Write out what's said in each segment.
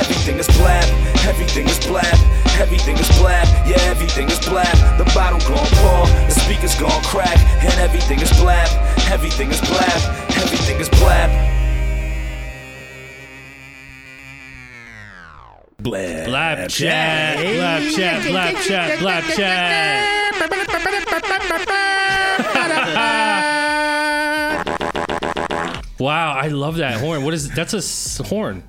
everything is blab, everything is blab, everything is blab, yeah, everything is blab. The bottle gon' pour, the speakers gon' crack, and everything is blab, everything is blab, everything is blab. Blab. Blab chat, blab chat, blab chat, blab chat. wow, I love that horn. What is it? That's a s- horn.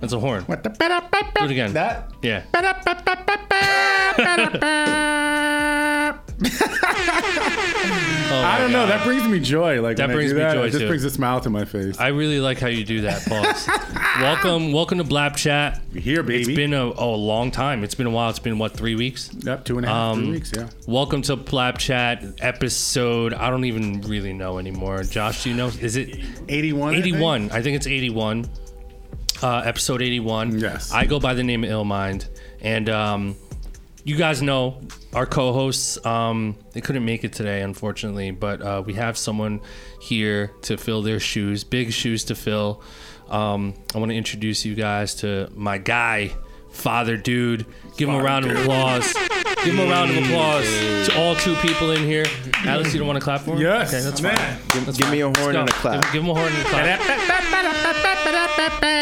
That's a horn. What the? Do it again. That? Yeah. Oh I don't know. God. That brings me joy. Like That when I brings do me that, joy, It just too. brings a smile to my face. I really like how you do that, Pauls. welcome, welcome to Blab Chat. Here, baby. It's been a, oh, a long time. It's been a while. It's been what three weeks. Yep, two and a half, Um, three weeks. Yeah. Welcome to Blab Chat episode. I don't even really know anymore. Josh, do you know? Is it 81. I think? 81? I think it's 81. Uh, episode 81. Yes. I go by the name of Illmind, and um, you guys know our co-hosts. Um, they couldn't make it today, unfortunately, but uh, we have someone here to fill their shoes. Big shoes to fill. Um, I want to introduce you guys to my guy, Father Dude. Give him a round of applause. Give him a round of applause to all two people in here. Alice, you don't want to clap for him? Yes, Okay, that's man. fine. That's Give fine. me a horn go. and a clap. Give, give him a horn and a clap.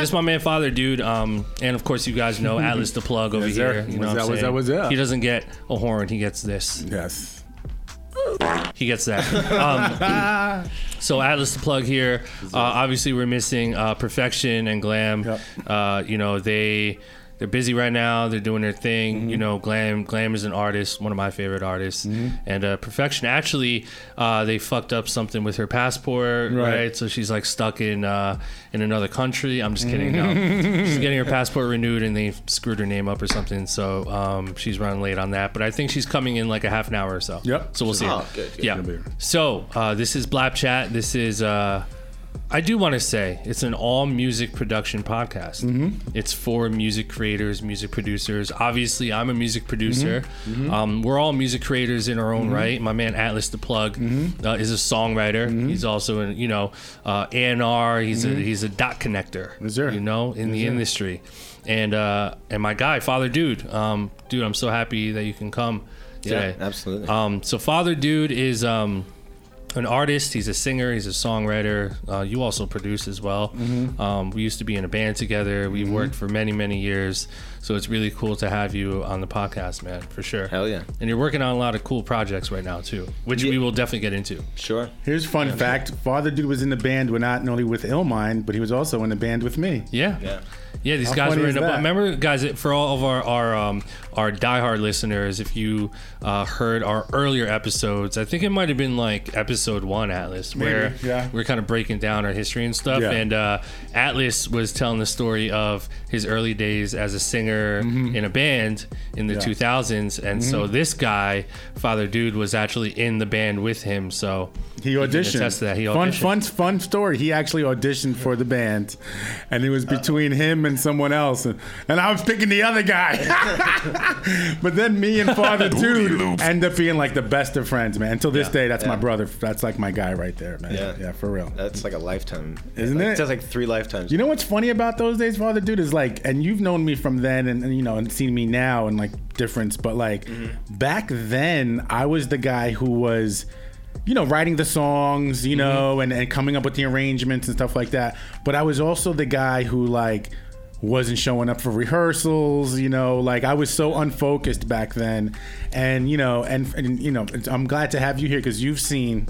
This is my man, Father Dude. Um, and of course, you guys know Atlas the Plug over Yes, sir. here. You know What's what I'm what's saying? what's up? He doesn't get a horn. He gets this. Yes. He gets that. Um, so Atlas the Plug here. Uh, obviously, we're missing uh, Perfection and Glam. Yep. Uh, you know they. They're busy right now. They're doing their thing. Mm-hmm. You know, Glam. Glam is an artist, one of my favorite artists. And uh, Perfection, actually, uh, they fucked up something with her passport, right? Right. So she's like stuck in uh, in another country. I'm just kidding. No, she's getting her passport renewed, and they screwed her name up or something. So um, she's running late on that. But I think she's coming in like a half an hour or so. Yep. So we'll see. Oh, good, good. Yeah. So uh, this is Blab Chat. This is. I do want to say it's an all music production podcast. Mm-hmm. It's for music creators, music producers. Obviously, I'm a music producer. Mm-hmm. Um, we're all music creators in our own right. My man Atlas the Plug Mm-hmm. uh, is a songwriter. He's also, an, you know, uh, A&R. He's a he's a dot connector. Mm-hmm. Yes, sir. You know, in the Yes, sir. industry, and uh, and my guy Father Dude, um, dude, I'm so happy that you can come today. Yeah, absolutely. Um, so Father Dude is um, an artist. He's a singer. He's a songwriter. Uh, you also produce as well. Mm-hmm. Um, we used to be in a band together. We've worked for many, many years. So it's really cool to have you on the podcast, man, for sure. Hell yeah. And you're working on a lot of cool projects right now too, which Yeah. we will definitely get into. Sure. Here's a fun fact. Father Dude was in the band with not only with Illmind, but he was also in the band with me. Yeah. Yeah. Yeah, these How guys were in a. that? Remember, guys, for all of our our um, our diehard listeners, if you uh, heard our earlier episodes, I think it might have been like episode one, Atlas, where yeah. we're kind of breaking down our history and stuff. Yeah. And uh, Atlas was telling the story of his early days as a singer in a band in the Mm-hmm. Yeah. Mm-hmm. 2000s, and so this guy, Father Dude, was actually in the band with him. So He auditioned. attest to that. He fun, auditioned. fun, fun story. He actually auditioned for the band, and it was between him and someone else, and, and I was picking the other guy. but then me and Father Dude end up being like the best of friends, man. Until this Yeah. day, that's my brother. That's like my guy right there, man. Yeah. yeah, for real. That's like a lifetime. Isn't like, it? That's like three lifetimes. You know what's funny about those days, Father Dude, is like, and you've known me from then, and, and you know, and seeing me now, and like difference. But like mm-hmm. back then, I was the guy who was, you know, writing the songs, you know, mm-hmm. and and coming up with the arrangements and stuff like that. But I was also the guy who like wasn't showing up for rehearsals you know like i was so unfocused back then and you know and, and you know i'm glad to have you here because you've seen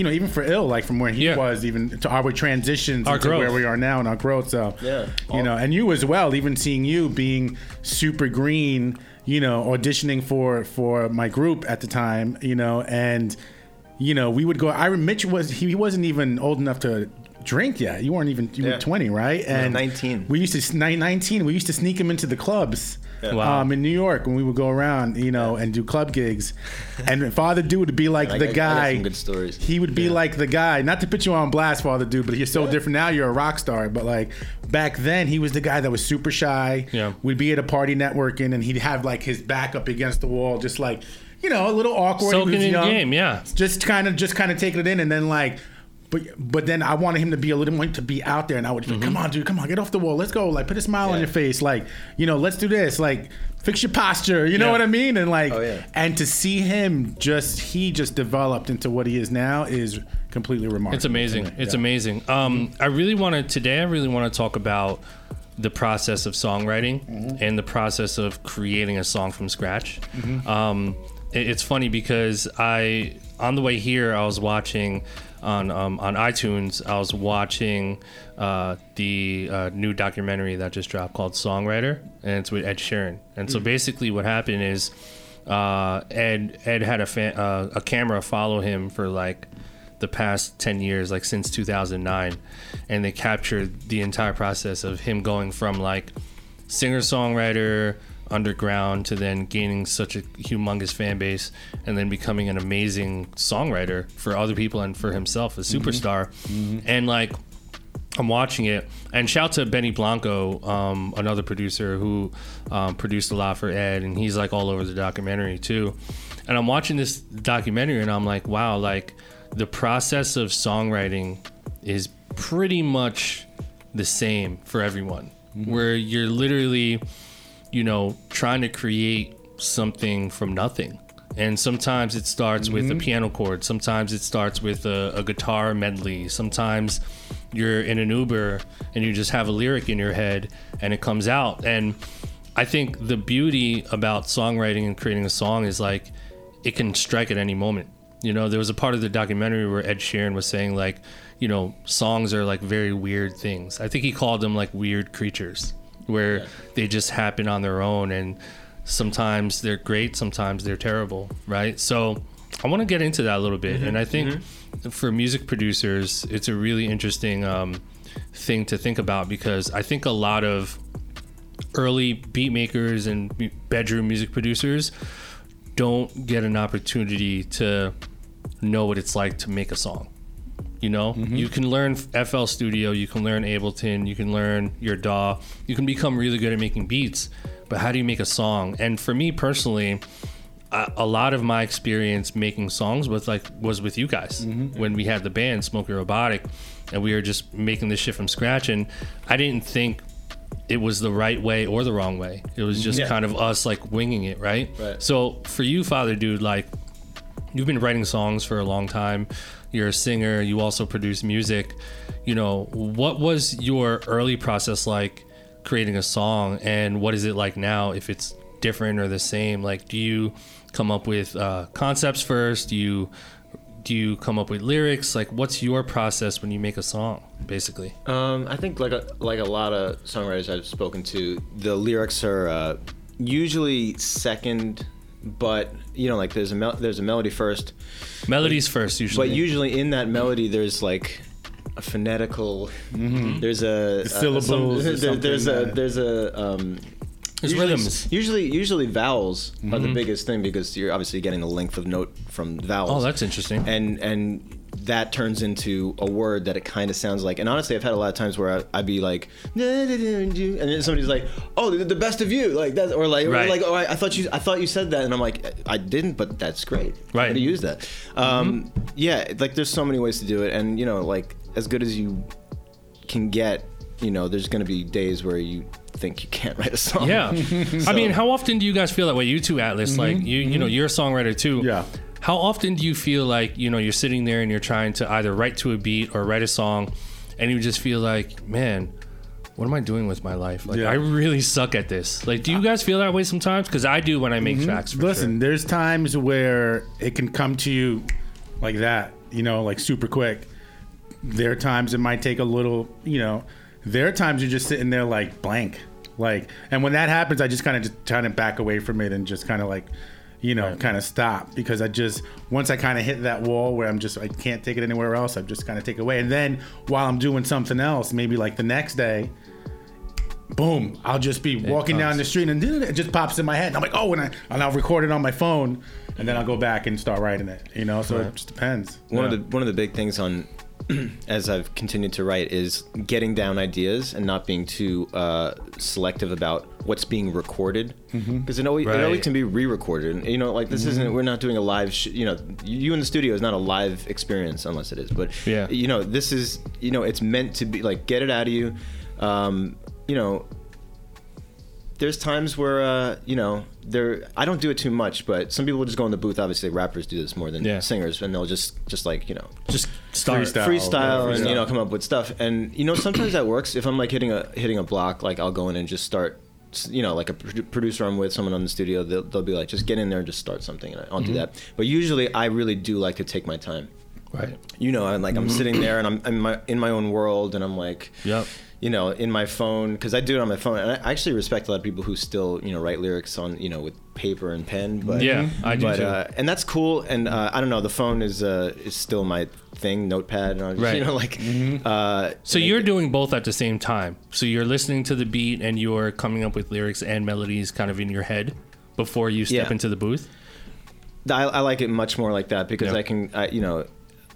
you know even for ill like from where he Yeah. was even to our transitions Our into growth. where we are now and our growth so Yeah. you know and you as well even seeing you being super green you know, auditioning for for my group at the time, you know, and you know, we would go. I remember Mitch was he wasn't even old enough to drink yet. You weren't even you Yeah. were 20, right? And 19. We used to ni- 19. We used to sneak him into the clubs. Wow. Um, in New York, when we would go around, you know, and do club gigs, and Father Dude would be like I the I guy. some good stories. He would be like the guy. Not to put you on blast, Father Dude, but you're so different now. You're a rock star, but like back then, he was the guy that was super shy. Yeah. we'd be at a party networking, and he'd have like his back up against the wall, just like you know, a little awkward. Soaking in young game, yeah. just kind of just kind of taking it in and then like but but then I wanted him to be a little more to be out there and I would be like, come on dude come on get off the wall let's go like put a smile on your face like you know let's do this like fix your posture you know what I mean and like Oh, yeah. and to see him just he just developed into what he is now is completely remarkable It's amazing. to. It's Yeah. amazing. Um, I really want to today. I really want to talk about the process of songwriting Mm-hmm. and the process of creating a song from scratch. Um, it- it's funny because I on the way here I was watching on um, on iTunes. I was watching uh, the uh, new documentary that just dropped called Songwriter, and it's with Ed Sheeran. And so basically, what happened is uh, Ed Ed had a uh, a camera follow him for like the past 10 years like since 2009 and they captured the entire process of him going from like singer songwriter underground to then gaining such a humongous fan base and then becoming an amazing songwriter for other people and for himself a superstar. And like I'm watching it, and shout to Benny Blanco, um, another producer who um, produced a lot for Ed, and he's like all over the documentary too. And I'm watching this documentary, and I'm like, wow, like the process of songwriting is pretty much the same for everyone, where you're literally, you know, trying to create something from nothing. And sometimes it starts with a mm-hmm. piano chord. Sometimes it starts with a, a guitar medley. Sometimes you're in an Uber and you just have a lyric in your head and it comes out. And I think the beauty about songwriting and creating a song is like it can strike at any moment. You know, there was a part of the documentary where Ed Sheeran was saying like, you know, songs are like very weird things. I think he called them like weird creatures where they just happen on their own and sometimes they're great, sometimes they're terrible, right? So I want to get into that a little bit. And I think for music producers, it's a really interesting um, thing to think about because I think a lot of early beat makers and bedroom music producers don't get an opportunity to know what it's like to make a song. You know, mm-hmm. you can learn FL Studio, you can learn Ableton, you can learn your DAW, you can become really good at making beats. But how do you make a song? And for me personally, a, a lot of my experience making songs was like was with you guys mm-hmm. when we had the band Smoky Robotic, and we were just making this shit from scratch. And I didn't think it was the right way or the wrong way. It was just Yeah. kind of us like winging it, right? Right. So for you, Father Dude, like you've been writing songs for a long time. You're a singer. You also produce music. You know, what was your early process like creating a song, and what is it like now? If it's different or the same, like, do you come up with uh, concepts first? Do you do you come up with lyrics? Like, what's your process when you make a song, basically? Um, I think like a, like a lot of songwriters I've spoken to, the lyrics are uh, usually second, but you know, like there's a mel- there's a melody first, Melodies first, usually. but usually in that melody there's like a phonetical. There's a, a- syllables or there- there's a there's a um, There's usually, rhythms. Usually, usually vowels are the biggest thing because you're obviously getting the length of note from vowels. oh, that's interesting. and and that turns into a word that it kind of sounds like. And honestly, I've had a lot of times where I, I'd be like, and then somebody's like, "Oh, the, the best of you," like that, or like, or like, "Oh, I, I thought you, I thought you said that," and I'm like, "I didn't, but that's great. Right. I'm gonna use that." Mm-hmm. Um, yeah, like there's so many ways to do it, and you know, like as good as you can get, you know, there's gonna be days where you think you can't write a song. Yeah. I mean, how often do you guys feel that way? You two, Atlas, like mm-hmm. you, you know, mm-hmm. you're a songwriter too. Yeah. How often do you feel like you know you're sitting there and you're trying to either write to a beat or write a song, and you just feel like, man, what am I doing with my life? Like, Yeah. I really suck at this. Like, do you guys feel that way sometimes? Because I do when I make mm-hmm. tracks. For Listen, there's times where it can come to you like that, you know, like super quick. There are times it might take a little, you know, there are times you're just sitting there like blank. Like, and when that happens, I just kind of just try to back away from it and just kind of like, you know, kind of stop because I just once I kind of hit that wall where I'm just I can't take it anywhere else. I just kind of take it away, and then while I'm doing something else, maybe like the next day. Boom! I'll just be walking down the street and it just pops in my head. I'm like, oh, and I and I'll record it on my phone, and then I'll go back and start writing it. You know, so it just depends. one Yeah. of the one of the big things on as I've continued to write is getting down ideas and not being too uh, selective about what's being recorded because it always it always can be re-recorded. And, you know, like this isn't we're not doing a live. Sh- you know, you in the studio is not a live experience unless it is. But Yeah. you know, this is you know it's meant to be like get it out of you. Um, you know, there's times where uh, you know there I don't do it too much, but some people will just go in the booth. Obviously, rappers do this more than Yeah. singers, and they'll just just like you know Just start. Freestyle. freestyle yeah, and you know come up with stuff. And you know sometimes that works. If I'm like hitting a hitting a block, like I'll go in and just start. You know, like a producer I'm with, someone on the studio, they'll, they'll be like, just get in there and just start something, and I'll Mm-hmm. do that. But usually, I really do like to take my time Right. you know, I'm like I'm sitting there and I'm in my in my own world and I'm like, Yep. You know, in my phone because I do it on my phone. And I actually respect a lot of people who still you know write lyrics on you know with paper and pen. But Yeah, I do but, too. Uh, and that's cool. And uh, I don't know, the phone is uh, is still my thing, notepad, and all, Right. you know, like. Uh, So you're it- doing both at the same time. So you're listening to the beat and you're coming up with lyrics and melodies kind of in your head before you step Yeah. into the booth. I, I like it much more like that because Yeah. I can, I, you know,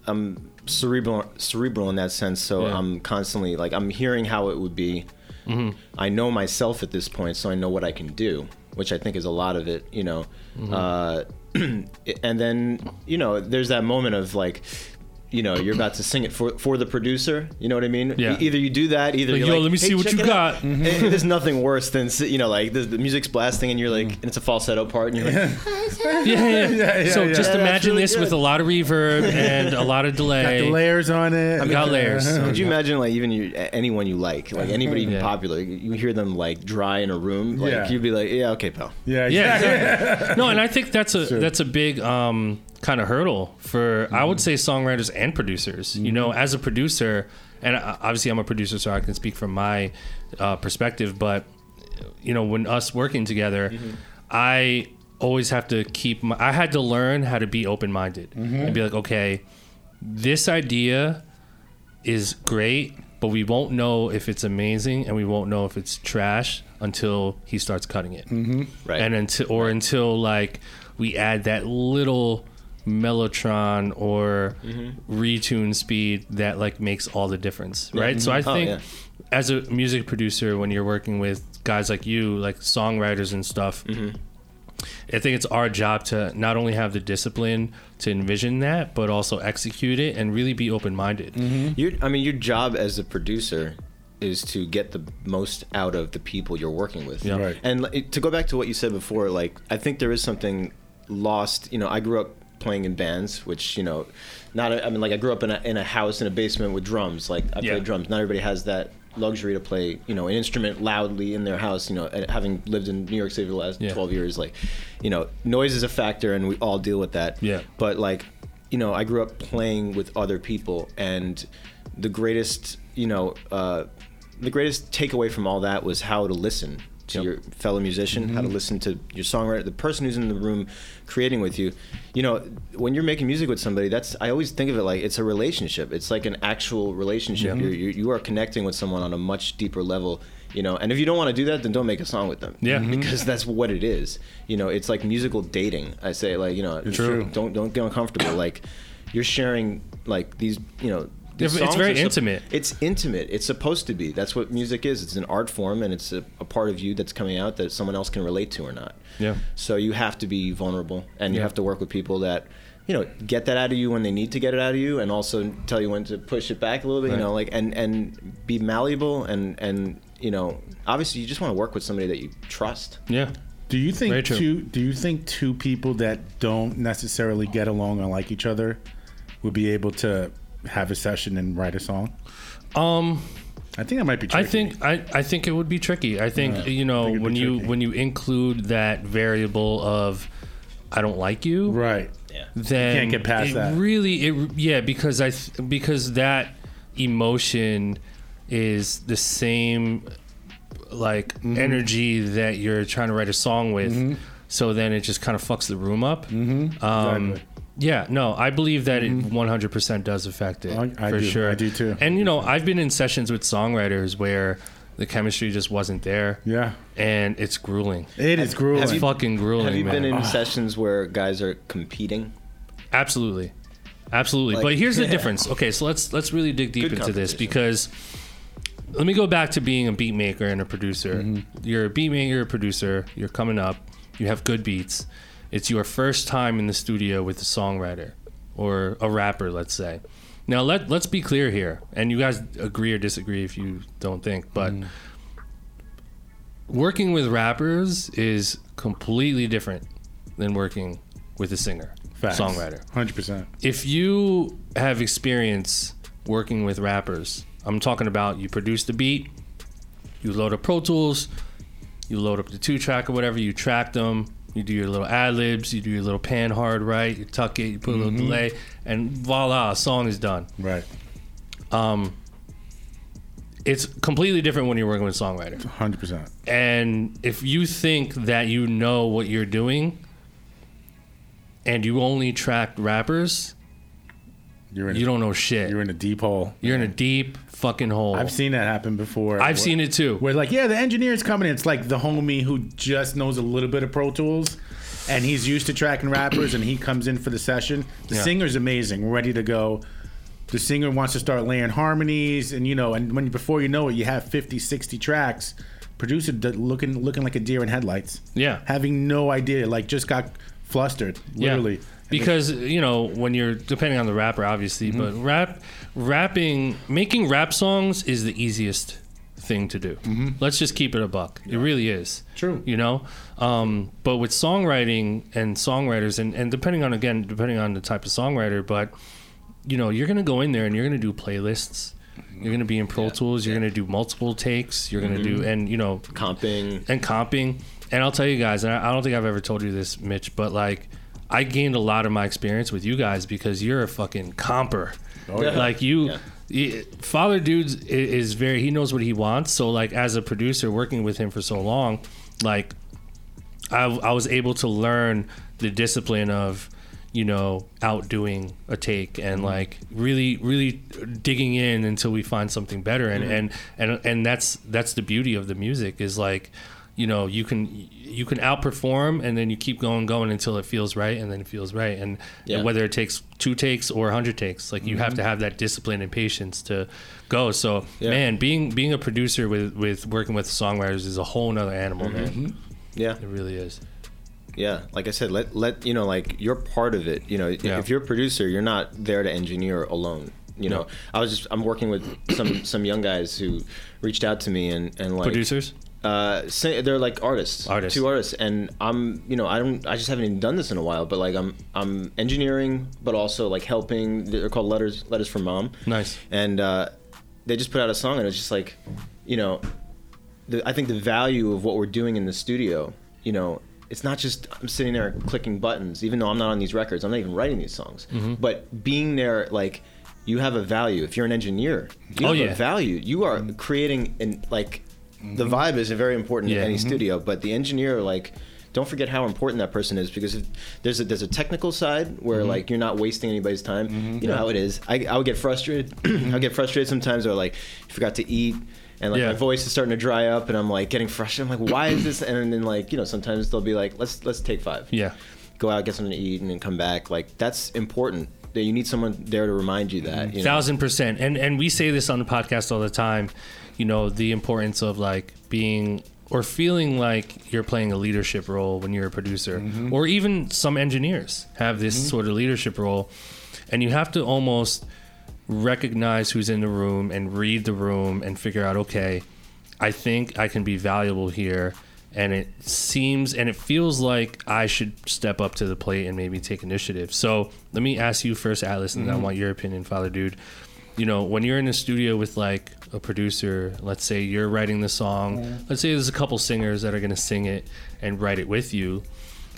I'm cerebral, cerebral in that sense. So Yeah. I'm constantly like I'm hearing how it would be. Mm-hmm. I know myself at this point, so I know what I can do, which I think is a lot of it. You know, Mm-hmm. uh, and then you know, there's that moment of like. You know, you're about to sing it for for the producer. You know what I mean? Yeah. E- Either you do that, either Like, you're yo, like, let me "Hey, see what you got. Mm-hmm. And there's nothing worse than you know, like the, the music's blasting and you're like, and it's a falsetto part, and you're like, Yeah, yeah. yeah, yeah so yeah. just Yeah, imagine really this good. with a lot of reverb and a lot of Got delay. the layers on it. I got layers. Could you imagine like even you, anyone you like, like anybody even Yeah. popular, you hear them like dry in a room, like Yeah. you'd be like, yeah, okay, pal. Yeah, Yeah, exactly. exactly. no, and I think that's a that's a big um, kind of hurdle for I would mm-hmm. say songwriters and producers. You know, mm-hmm. as a producer, and uh, obviously I'm a producer, so I can speak from my uh, perspective. But you know, when us working together, mm-hmm. I always have to keep. My, I had to learn how to be open minded and be like, okay, this idea is great. But we won't know if it's amazing, and we won't know if it's trash until he starts cutting it Right. and until or until like we add that little mellotron or Mm-hmm. retune speed that like makes all the difference right so i Oh, think yeah. as a music producer when you're working with guys like you like songwriters and stuff Mm-hmm. I think it's our job to not only have the discipline to envision that, but also execute it and really be open minded. Your, I mean, your job as a producer is to get the most out of the people you're working with. Yeah. Right. And to go back to what you said before, like I think there is something lost. You know, I grew up playing in bands, which you know, not. I mean, like I grew up in a in a house in a basement with drums. Like I Yeah. played drums. Not everybody has that luxury to play, you know, an instrument loudly in their house. You know, having lived in New York City for the last Yeah. 12 years, like, you know, noise is a factor, and we all deal with that. Yeah. But like, you know, I grew up playing with other people, and the greatest, you know, uh, the greatest takeaway from all that was how to listen to Yep. your fellow musician, how to listen to your songwriter, the person who's in the room creating with you. You know, when you're making music with somebody, that's I always think of it like it's a relationship. It's like an actual relationship. You're, you you are connecting with someone on a much deeper level. You know, and if you don't want to do that, then don't make a song with them. Yeah. Mhm. because that's what it is. You know, it's like musical dating. I say like you know, True. don't don't get uncomfortable. like you're sharing like these you know. These It's very are sup- intimate. It's intimate. It's supposed to be. That's what music is. It's an art form, and it's a, a part of you that's coming out that someone else can relate to or not. Yeah. So you have to be vulnerable, and you have to work with people that, you know, get that out of you when they need to get it out of you, and also tell you when to push it back a little bit. You know, like and and be malleable, and and you know, obviously you just want to work with somebody that you trust. Yeah. Do you think two? Do you think two people that don't necessarily get along or like each other would be able to have a session and write a song? Um, I think that might be. I think I, I think it would be tricky. I think you know think when you when you include that variable of I don't like you, right. Yeah. then can't get past it that. Really, it yeah because I th- because that emotion is the same like Mm-hmm. energy that you're trying to write a song with. So then it just kind of fucks the room up. Mm-hmm. Um, Exactly. Yeah, no, I believe that it 100% does affect it I- I for do. sure. I do too. And you know, I've been in sessions with songwriters where the chemistry just wasn't there. Yeah. and it's grueling. It is grueling. It's fucking grueling, Have you man. been in Ah. sessions where guys are competing? Absolutely, absolutely. Like- but here's the difference. Okay, so let's let's really dig deep Good into this because let me go back to being a beat maker and a producer. Mm-hmm. You're a beat maker, you're a producer. You're coming up. You have good beats. It's your first time in the studio with a songwriter or a rapper, let's say. Now let let's be clear here, and you guys agree or disagree if you don't think, but Mm-hmm. working with rappers is completely different than working with a singer, Facts. songwriter Hundred percent. if you have experience working with rappers, I'm talking about you produce the beat, you load up Pro Tools, you load up the two track or whatever, you track them, you do your little ad libs, you do your little pan hard right, you tuck it, you put a little delay, and voila, a song is done. Right. Um, it's completely different when you're working with a songwriter. Hundred percent. And if you think that you know what you're doing and you only track rappers, You're in. you don't know shit. You're in a deep hole. You're in a deep fucking hole. I've seen that happen before. I've seen it too. Where like, yeah, the engineer's coming in. It's like the homie who just knows a little bit of Pro Tools, and he's used to tracking rappers, and he comes in for the session. The Yeah. singer's amazing, ready to go. The singer wants to start laying harmonies, and you know, and when before you know it, you have 50, 60 tracks. Producer looking looking like a deer in headlights. Yeah. having no idea, like just got flustered, literally. Yeah. Because you know when you're depending on the rapper, obviously, Mm-hmm. but rap, rapping, making rap songs is the easiest thing to do. Let's just keep it a buck. It really is. Mm-hmm. True. You know, um, but with songwriting and songwriters, and and depending on again depending on the type of songwriter, but you know you're gonna go in there and you're gonna do playlists. You're gonna be in Pro Tools. You're gonna do multiple takes. You're gonna do and you know Comping. and comping. And I'll tell you guys, and I I don't think I've ever told you this, Mitch, but like I gained a lot of my experience with you guys because you're a fucking comper. Oh, yeah. Like you, Yeah. y- Father Dudes is very. He knows what he wants. So like as a producer, working with him for so long, like I, I was able to learn the discipline of you know outdoing a take and mm-hmm. like really really digging in until we find something better and mm-hmm. and and and that's that's the beauty of the music is like you know you can you can outperform and then you keep going going until it feels right and then it feels right and, Yeah. and whether it takes two takes or 100 takes like you have mm-hmm. to have that discipline and patience to go so Yeah. man being being a producer with with working with songwriters is a whole nother animal mm-hmm. man mm-hmm. Yeah. it really is Yeah, like I said, let let you know, like you're part of it. You know, Yeah. if you're a producer, you're not there to engineer alone. You know, I was just I'm working with some some young guys who reached out to me and and like producers uh they're like artists. Artists. two artists. And i'm you know i don't i just haven't even done this in a while but like i'm i'm engineering but also like helping. They're called letters letters from mom. Nice. and uh they just put out a song and it's just like you know the, i think the value of what we're doing in the studio you know it's not just i'm sitting there clicking buttons even though i'm not on these records. I'm not even writing these songs. Mm-hmm. but being there like you have a value. If you're an engineer you Oh, have yeah. a value. You are creating an like the vibe is very important Yeah. in any Mhm. studio but the engineer like don't forget how important that person is because if there's a there's a technical side where Mm-hmm. like you're not wasting anybody's time you know how it is. I, I would get frustrated i get frustrated sometimes or like you forgot to eat and like Yeah. my voice is starting to dry up and i'm like getting frustrated. I'm like why is this? And then like you know sometimes they'll be like let's let's take five. Yeah. Go out get something to eat and then come back. Like that's important. That you need someone there to remind you that you know? thousand percent. And and we say this on the podcast all the time you know the importance of like being or feeling like you're playing a leadership role when you're a producer. Mm-hmm. Or even some engineers have this mm-hmm. sort of leadership role. And you have to almost recognize who's in the room and read the room and figure out okay i think i can be valuable here. And it seems and it feels like i should step up to the plate and maybe take initiative. So let me ask you first atlas and i mm-hmm. want your opinion father dude you know when you're in a studio with like a producer let's say you're writing the song let's say there's a couple singers that are going to sing it and write it with you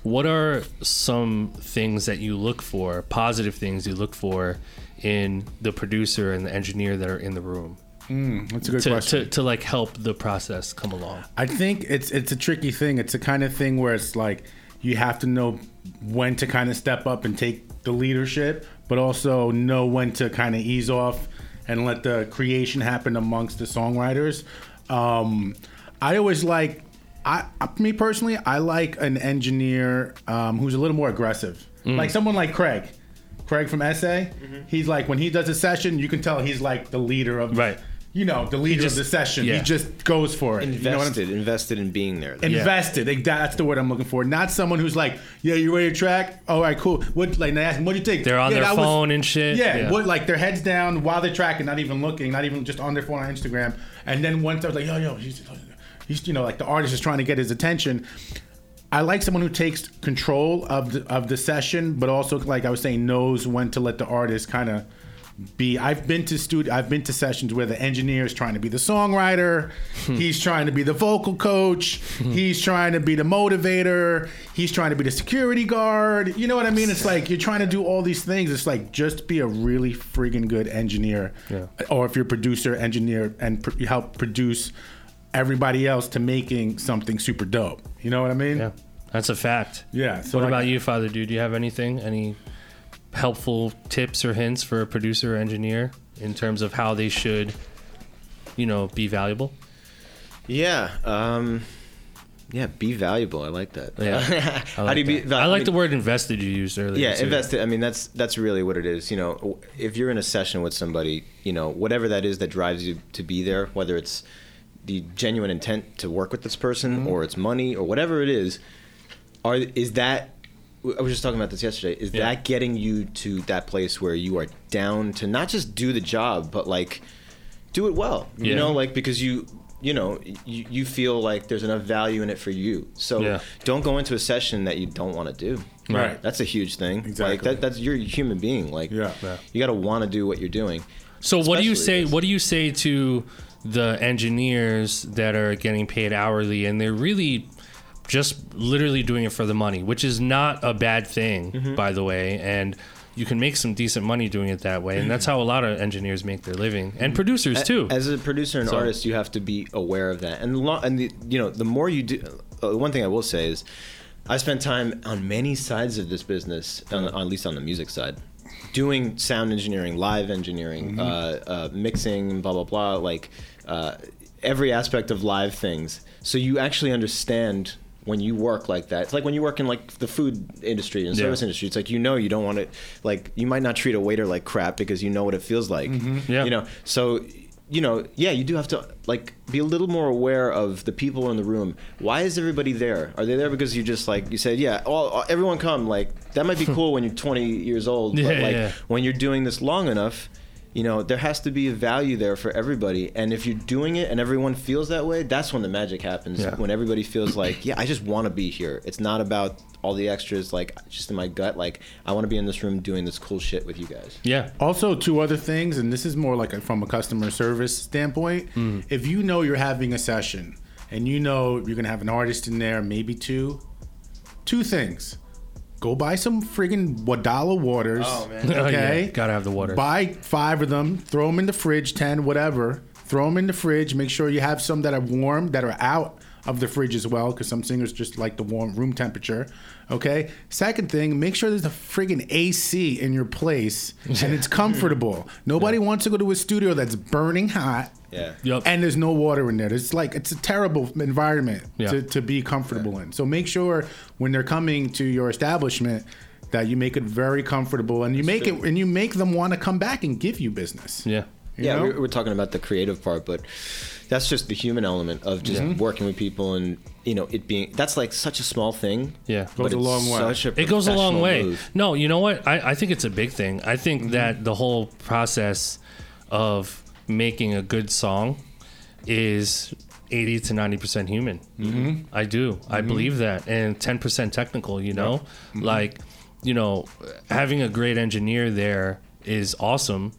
what are some things that you look for positive things you look for in the producer and the engineer that are in the room hmm, That's a good to, question. to, to like help the process come along? I think it's it's a tricky thing. It's a kind of thing where it's like you have to know when to kind of step up and take the leadership, but also know when to kind of ease off and let the creation happen amongst the songwriters. Um, I always like, I me personally, I like an engineer um, who's a little more aggressive, like someone like Craig. Craig from SA, he's like when he does a session, you can tell he's like the leader of Right. You know, the leader just- of the session. yeah. He just goes for it. You know what I'm Invested, invested in being there. invested. Like, That's the word I'm looking for. Not someone who's like, yeah, you ready to track? All right, cool. What like they ask them, what do you think? They're on Yeah, their that was- phone and shit. Yeah, What, like their heads down while they're tracking, not even looking, not even just on their phone on Instagram. And then once I was like, yo, yo, he's, he's you know, like the artist is trying to get his attention. I like someone who takes control of the, of the session, but also like I was saying, knows when to let the artist kind of be. I've been to studio. I've been to sessions where the engineer is trying to be the songwriter. Hmm. he's trying to be the vocal coach. Hmm. he's trying to be the motivator. He's trying to be the security guard. You know what I mean? It's like you're trying to do all these things. It's like just be a really friggin' good engineer. Yeah. Or if you're a producer, engineer, and pr- help produce everybody else to making something super dope. You know what I mean? Yeah, that's a fact. Yeah, so what like- about you, Father Dude? Do you have anything? Any helpful tips or hints for a producer or engineer in terms of how they should, you know, be valuable? Yeah. Um, yeah. Be valuable. I like that. Yeah, I How do you be? val- I like mean- the word invested you used earlier. Yeah, too. invested. I mean, that's that's really what it is. You know, if you're in a session with somebody, you know, whatever that is that drives you to be there, whether it's the genuine intent to work with this person, Mm-hmm. or it's money, or whatever it is, are is that? I was just talking about this yesterday. Is Yeah. that getting you to that place where you are down to not just do the job, but like do it well? You know, like because you. You know, you, you feel like there's enough value in it for you. So Yeah. don't go into a session that you don't want to do. Right. That's a huge thing. Exactly. Like that, that's you're a human being. Like Yeah. Yeah. you got to want to do what you're doing. So what do you say? this. What do you say to the engineers that are getting paid hourly and they're really just literally doing it for the money, which is not a bad thing, Mm-hmm. by the way, and you can make some decent money doing it that way, and that's how a lot of engineers make their living and producers too. As a producer and So- artist, you have to be aware of that. And lo- and the, you know, the more you do, uh, one thing I will say is, I spent time on many sides of this business, on, on, at least on the music side, doing sound engineering, live engineering, uh, uh, mixing, blah blah blah, like uh, every aspect of live things. So you actually understand when you work like that. It's like when you work in like the food industry and Yeah. service industry. It's like you know you don't want to like you might not treat a waiter like crap because you know what it feels like. Mm-hmm. Yeah. You know, so you know, yeah, you do have to like be a little more aware of the people in the room. Why is everybody there? Are they there because you just like you said, yeah, all, everyone come. Like that might be cool when you're 20 years old, but Yeah, like yeah. when you're doing this long enough, you know, there has to be a value there for everybody. And if you're doing it and everyone feels that way, that's when the magic happens. Yeah. When everybody feels like, yeah, I just want to be here. It's not about all the extras, like just in my gut, like I want to be in this room doing this cool shit with you guys. yeah, Also, two other things, and this is more like a, from a customer service standpoint. Mm. If you know you're having a session and you know you're gonna have an artist in there, maybe two, two things. Go buy some friggin' Wadala waters. Oh, man. Oh, yeah. Okay, Gotta have the water. Buy five of them. Throw them in the fridge, ten, whatever. Throw them in the fridge. Make sure you have some that are warm, that are out of the fridge as well, because some singers just like the warm room temperature. Okay. Second thing, make sure there's a friggin' AC in your place and it's comfortable. Nobody wants to go to a studio that's burning hot. Yeah. Yep. And there's no water in there. It's like it's a terrible environment Yeah. to, to be comfortable in. So make sure when they're coming to your establishment that you make it very comfortable and you make it and you make them want to come back and give you business. yeah, You yeah, know? we're, we're talking about the creative part, but that's just the human element of just working with people and you know it being that's like such a small thing. Yeah. but Goes a long way. Such a it goes a long way. move. No, you know what? I, I think it's a big thing. I think Mm-hmm. that the whole process of making a good song is 80 to 90% human. Mm-hmm. I do. I believe that. And 10% technical, you know? Mm-hmm. Like, you know, having a great engineer there is awesome.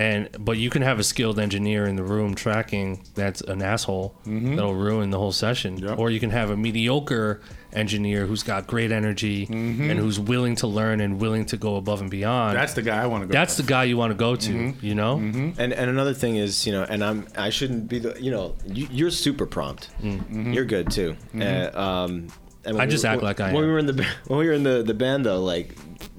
And but you can have a skilled engineer in the room tracking that's an asshole mm-hmm. that'll ruin the whole session. Yep. Or you can have a mediocre engineer who's got great energy mm-hmm. and who's willing to learn and willing to go above and beyond. That's the guy I want to go. That's the guy you want to go to, mm-hmm. you know? And and another thing is, you know, and I'm I shouldn't be the, you know, you, you're super prompt. Mm. You're good too. Uh, um, and when I just were- act like I when am. we were in the when we were in the the band though, like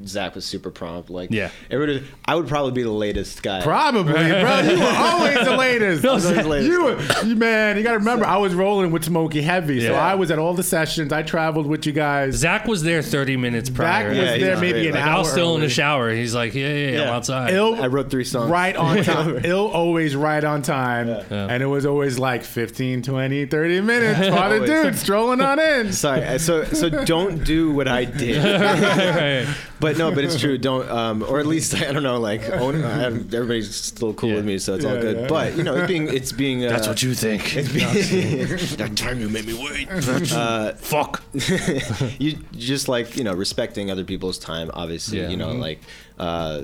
Zach was super prompt. Like Yeah. everybody, I would probably be the latest guy. Probably, bro. You were always the latest. was always the latest. You, were, you man, you got to remember, I was rolling with Smokey Heavy, so I was at all the sessions. I traveled with you guys. Zach was there 30 minutes prior. Zach prior. was Yeah, he's there great. maybe an Like, like, I hour. was still in the shower. He's like, yeah, yeah, yeah, I'm outside. Ill, I wrote three songs. right on time. Ill always right on time. And it was always like 15, 20, 30 minutes. Father Always. dude strolling on in. Sorry. So so don't do what I did. Right. But no, but it's true. Don't, um, or at least I don't know. Like own, I everybody's still cool Yeah. with me, so it's all good. yeah. But you know, it's being, it's being. Uh, That's what you think. It's being, that time you made me wait. Uh, Fuck. you just like you know respecting other people's time. Obviously, Yeah. you know, Mm-hmm. like uh,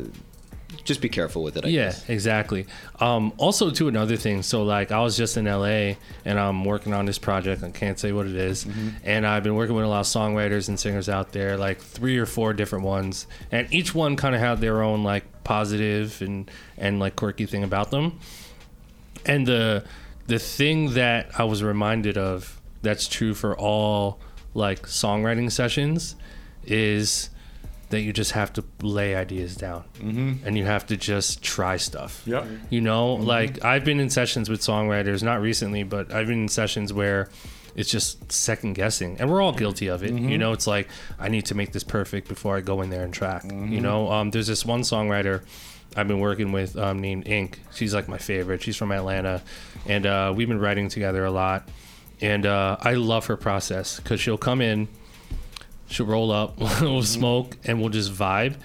just be careful with it. I Yeah, guess. exactly. Um, also, to another thing. So, like, I was just in LA and I'm working on this project. I can't say what it is. And I've been working with a lot of songwriters and singers out there, like three or four different ones. And each one kind of had their own like positive and and like quirky thing about them. And the the thing that I was reminded of that's true for all like songwriting sessions is that you just have to lay ideas down and you have to just try stuff. Yep. You know, like I've been in sessions with songwriters, not recently, but I've been in sessions where it's just second guessing, and we're all guilty of it. You know, it's like I need to make this perfect before I go in there and track. You know, um, there's this one songwriter I've been working with um, named Ink. She's like my favorite. She's from Atlanta, and uh, we've been writing together a lot. And uh, I love her process because she'll come in, she'll roll up, we'll mm-hmm. smoke, and we'll just vibe.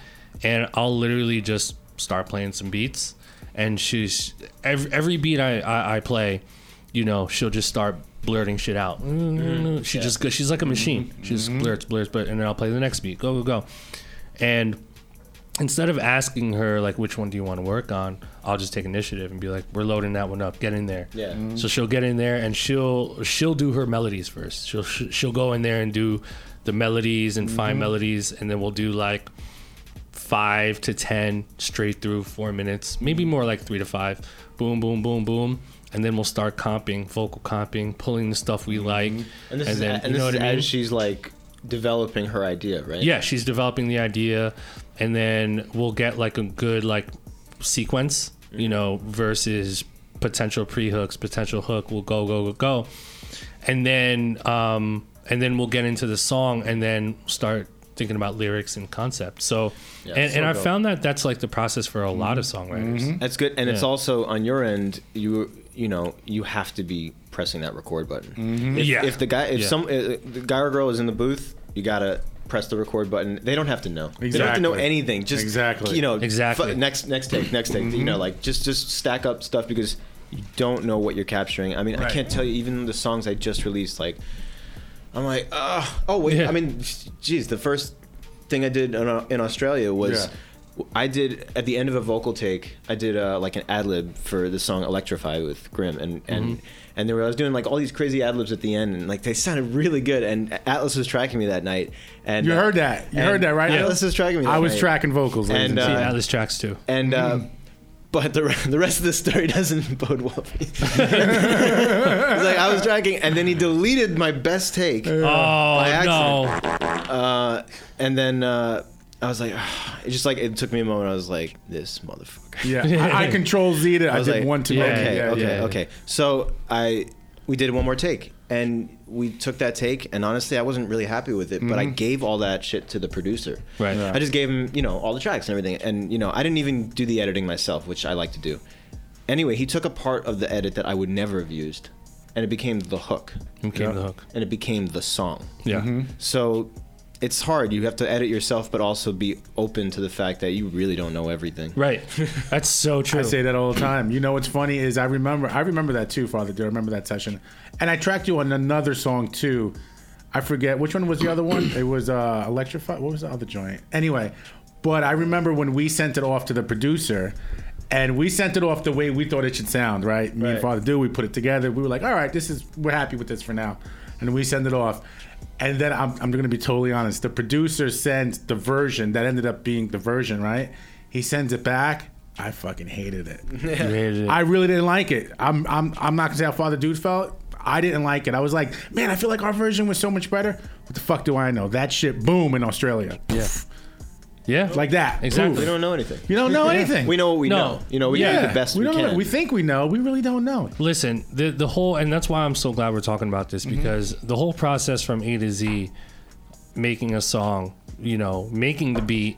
And I'll literally just start playing some beats. And she's every, every beat I, I, I play, you know, she'll just start blurting shit out. Mm-hmm. She just go- she's like a mm-hmm. machine. She just blurts, blurts, but and then I'll play the next beat. Go, go, go. And instead of asking her like which one do you want to work on, I'll just take initiative and be like, we're loading that one up. Get in there. Yeah. Mhm. So she'll get in there and she'll she'll do her melodies first. She'll she'll go in there and do the melodies and fine mm-hmm. melodies, and then we'll do like five to ten straight through four minutes, maybe more like three to five. Boom, boom, boom, boom. And then we'll start comping, vocal comping, pulling the stuff we mm-hmm. like. And this is then, and you know what I mean? as she's like developing her idea, right? Yeah, she's developing the idea, and then we'll get like a good like sequence, you mm-hmm. know, versus potential pre hooks, potential hook. We'll go, go, go, go, and then um, and then we'll get into the song, and then start thinking about lyrics and concept. So, Yeah, and, so and I found that that's like the process for a mm-hmm. lot of songwriters. Mm-hmm. That's good, and it's also on your end. You you know you have to be pressing that record button. Mm-hmm. If, Yeah. if the guy if Yeah. some uh, the guy or girl is in the booth, you gotta press the record button. They don't have to know. Exactly. They don't have to know anything. Just Exactly. You know Exactly. fu- next next take next take. You know like just just stack up stuff because you don't know what you're capturing. I mean I can't tell you even the songs I just released like. I'm like, uh, oh wait. Yeah. I mean, geez, the first thing I did in, in Australia was Yeah. I did at the end of a vocal take. I did uh, like an ad lib for the song "Electrify" with Grim, and and Mm-hmm. and there were, I was doing like all these crazy ad libs at the end, and like they sounded really good. And Atlas was tracking me that night, and You uh, heard that. You heard that, right? Atlas was tracking me. That I was night. tracking vocals. And, and uh, Atlas tracks too. and. Uh, Mm-hmm. But the, the rest of the story doesn't bode well for me. Like I was tracking, and then he deleted my best take. Oh accident. no! Uh, and then uh, I was like, it just like it took me a moment. I was like, this motherfucker. yeah, I, I control Z it. I, was did like, one too yeah, many. okay, Yeah, okay, yeah. okay. So I we did one more take, and we took that take, and honestly, I wasn't really happy with it. But Mm-hmm. I gave all that shit to the producer. Right. Yeah. I just gave him, you know, all the tracks and everything, and you know, I didn't even do the editing myself, which I like to do. Anyway, he took a part of the edit that I would never have used, and it became the hook, Who came Yeah. the hook? and it became the song. Yeah. Mm-hmm. So it's hard. You have to edit yourself, but also be open to the fact that you really don't know everything. Right. That's so true. I say that all the time. You know what's funny is I remember I remember that too, Father. Do I remember that session? And I tracked you on another song too. I forget which one was the other one. It was uh Electrify. What was the other joint? Anyway, but I remember when we sent it off to the producer, and we sent it off the way we thought it should sound. Right, me and Father Dude. We put it together. We were like, all right, this is we're happy with this for now, and we send it off. And then I'm, I'm going to be totally honest. The producer sends the version that ended up being the version, right? He sends it back. I fucking hated it. Hated it. I really didn't like it. I'm I'm I'm not gonna say how Father Dude felt. I didn't like it. I was like, man, I feel like our version was so much better. What the fuck do I know? That shit, boom, in Australia, yeah. Yeah. like that. Exactly. We don't know anything. You don't know anything. We know what we No. know. You know, we do the best we, don't. can. Know. We think we know. We really don't know. Listen, the the whole, and that's why I'm so glad we're talking about this Mm-hmm. because the whole process from A to Z, making a song, you know, making the beat,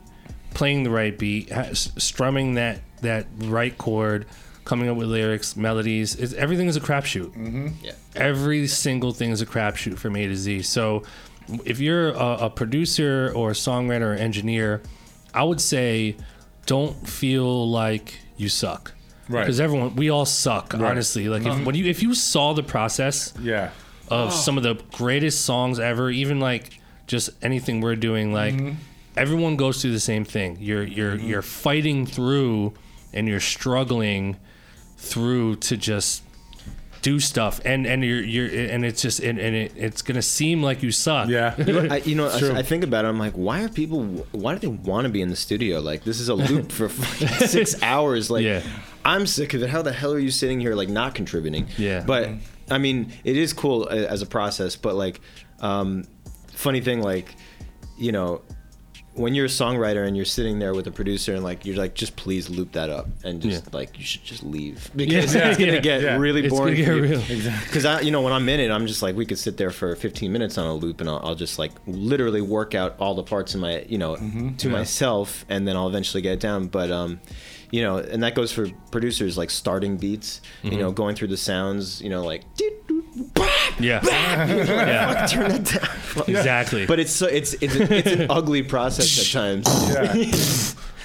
playing the right beat, ha- s- strumming that that right chord, coming up with lyrics, melodies, is everything is a crapshoot. Mm-hmm. Yeah. Every single thing is a crapshoot from A to Z. So, if you're a, a producer or a songwriter or engineer, I would say, don't feel like you suck. Right. Because everyone, we all suck, honestly. Like if, uh-huh. when you if you saw the process Yeah. of some of the greatest songs ever, even like just anything we're doing, like mm-hmm. everyone goes through the same thing. You're you're mm-hmm. you're fighting through and you're struggling through to just do stuff and and you're you're and it's just and, and it, it's gonna seem like you suck Yeah. I, you know, I, I think about it. I'm like, why are people? Why do they want to be in the studio? Like, this is a loop for six hours. Like, Yeah. I'm sick of it. How the hell are you sitting here like not contributing? Yeah. But I mean, it is cool as a process. But like, um, funny thing, like, you know, when you're a songwriter and you're sitting there with a producer and like you're like, just please loop that up and just Yeah. like you should just leave because Yeah. it's gonna Yeah. get really boring. get for you. real. Because I, you know, when I'm in it, I'm just like, we could sit there for 15 minutes on a loop, and I'll, I'll just like literally work out all the parts in my, you know, to myself, and then I'll eventually get it down. But, um, you know, and that goes for producers like starting beats, you know, going through the sounds, you know, like, yeah yeah turn that down. exactly But it's so it's it's it's an ugly process at times. Yeah.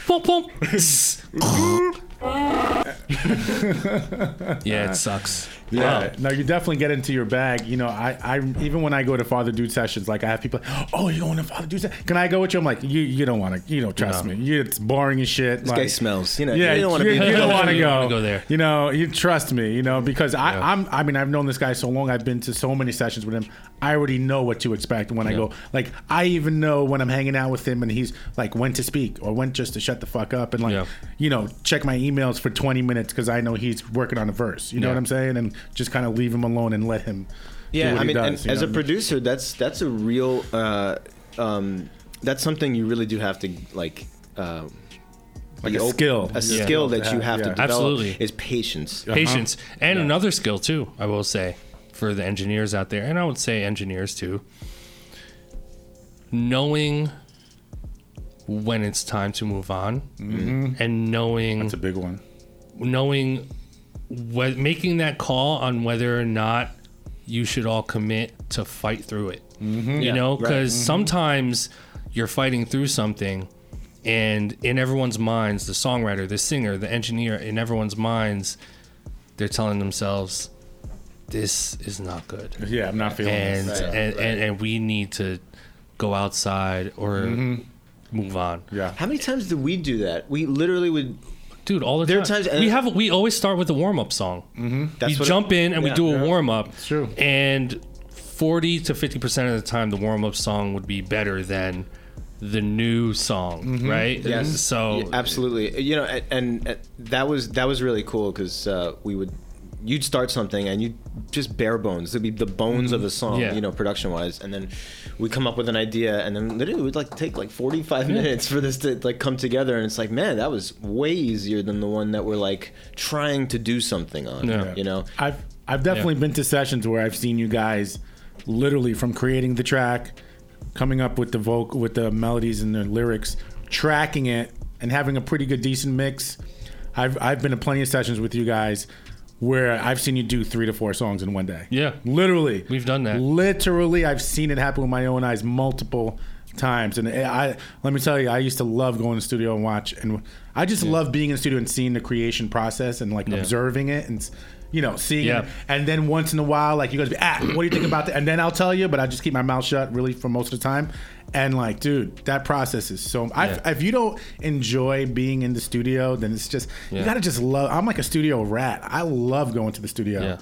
Boom, boom. yeah it sucks Yeah, Wow. no, you definitely get into your bag. You know, I, I even when I go to Father Dude sessions, like I have people, oh, you going to Father Dude? se- Can I go with you? I'm like, you, you don't want to, you don't trust No. me. You, it's boring as shit. This like, guy smells. You know, Yeah, you don't want to you, you don't want to go. go there. You know, you trust me. You know, because I, Yeah. I'm. I mean, I've known this guy so long. I've been to so many sessions with him. I already know what to expect when I go. Like, I even know when I'm hanging out with him and he's like when to speak or when just to shut the fuck up and like, Yeah. you know, check my emails for 20 minutes because I know he's working on a verse. You know what I'm saying? And just kind of leave him alone and let him. do Yeah, what I he mean, does, and as a what mean? producer, that's that's a real. Uh, um, that's something you really do have to like. Uh, Like a op- skill. a Yeah. skill that you have, have to develop Absolutely. is patience. patience and Yeah. another skill too i will say for the engineers out there and i would say engineers too knowing when it's time to move on and knowing that's a big one. knowing what making that call on whether or not you should all commit to fight through it mm-hmm. you Yeah, know right. because mm-hmm. sometimes you're fighting through something and in everyone's minds the songwriter the singer the engineer in everyone's minds they're telling themselves this is not good Yeah, I'm not feeling and this. Right, and, right. and and we need to go outside or mm-hmm. move on Yeah. How many times did we do that? We literally would. Dude all the There are time times- uh, we have we always start with a warm-up song mm-hmm. That's we what jump in and we yeah. do a warm up. true. And 40 to 50% of the time, the warm up song would be better than the new song, mm-hmm. right? Yes. So, Yeah, absolutely. You know, and, and, and that was that was really cool because uh, we would you'd start something and you just bare bones. It'd be the bones of the song, Mm-hmm. Yeah. you know, production wise, and then we come up with an idea, and then literally it would like take like forty five minutes for this to like come together, and it's like, man, that was way easier than the one that we're like trying to do something on. Yeah. You know, I've I've definitely been to sessions where I've seen you guys literally from creating the track, coming up with the vocal with the melodies and the lyrics, tracking it and having a pretty good decent mix. I've I've been to plenty of sessions with you guys where I've seen you do 3 to 4 songs in one day. Yeah. Literally. We've done that. Literally I've seen it happen with my own eyes multiple times and I let me tell you I used to love going to the studio and watch and I just love being in the studio and seeing the creation process and like Yeah. observing it and you know seeing Yeah. it and then once in a while like you guys be ah what do you think about that and then I'll tell you but I just keep my mouth shut really for most of the time And like, dude, that process is so. I, if you don't enjoy being in the studio, then it's just you gotta just love. I'm like a studio rat. I love going to the studio. Yeah.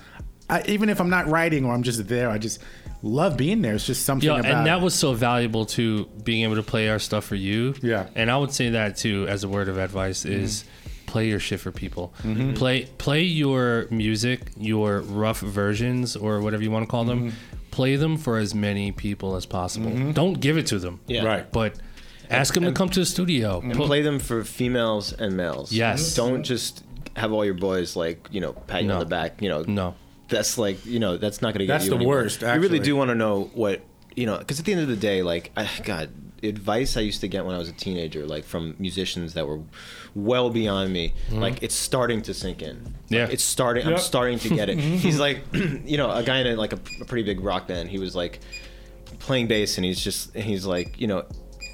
I, even if I'm not writing or I'm just there, I just love being there. It's just something Yeah, and that was so valuable to being able to play our stuff for you. Yeah. and I would say that too as a word of advice mm-hmm. is play your shit for people. Mm-hmm. Play play your music, your rough versions or whatever you want to call them. Mm-hmm. Play them for as many people as possible. Mm-hmm. Don't give it to them. Yeah. Right. but ask them to come to the studio. and Put- play them for females and males. Yes. Don't just have all your boys like you know pat you No. on the back. You know. no. That's like you know that's not going to get That's you That's the anywhere. worst, You really do want to know what you know because at the end of the day, like I, God, advice I used to get when I was a teenager, like from musicians that were well beyond me, mm-hmm. like it's starting to sink in. Like, Yeah. it's starting. I'm starting to get it. Mm-hmm. He's like, you know, a guy in a, like a, a pretty big rock band. He was like playing bass, and he's just and he's like, you know.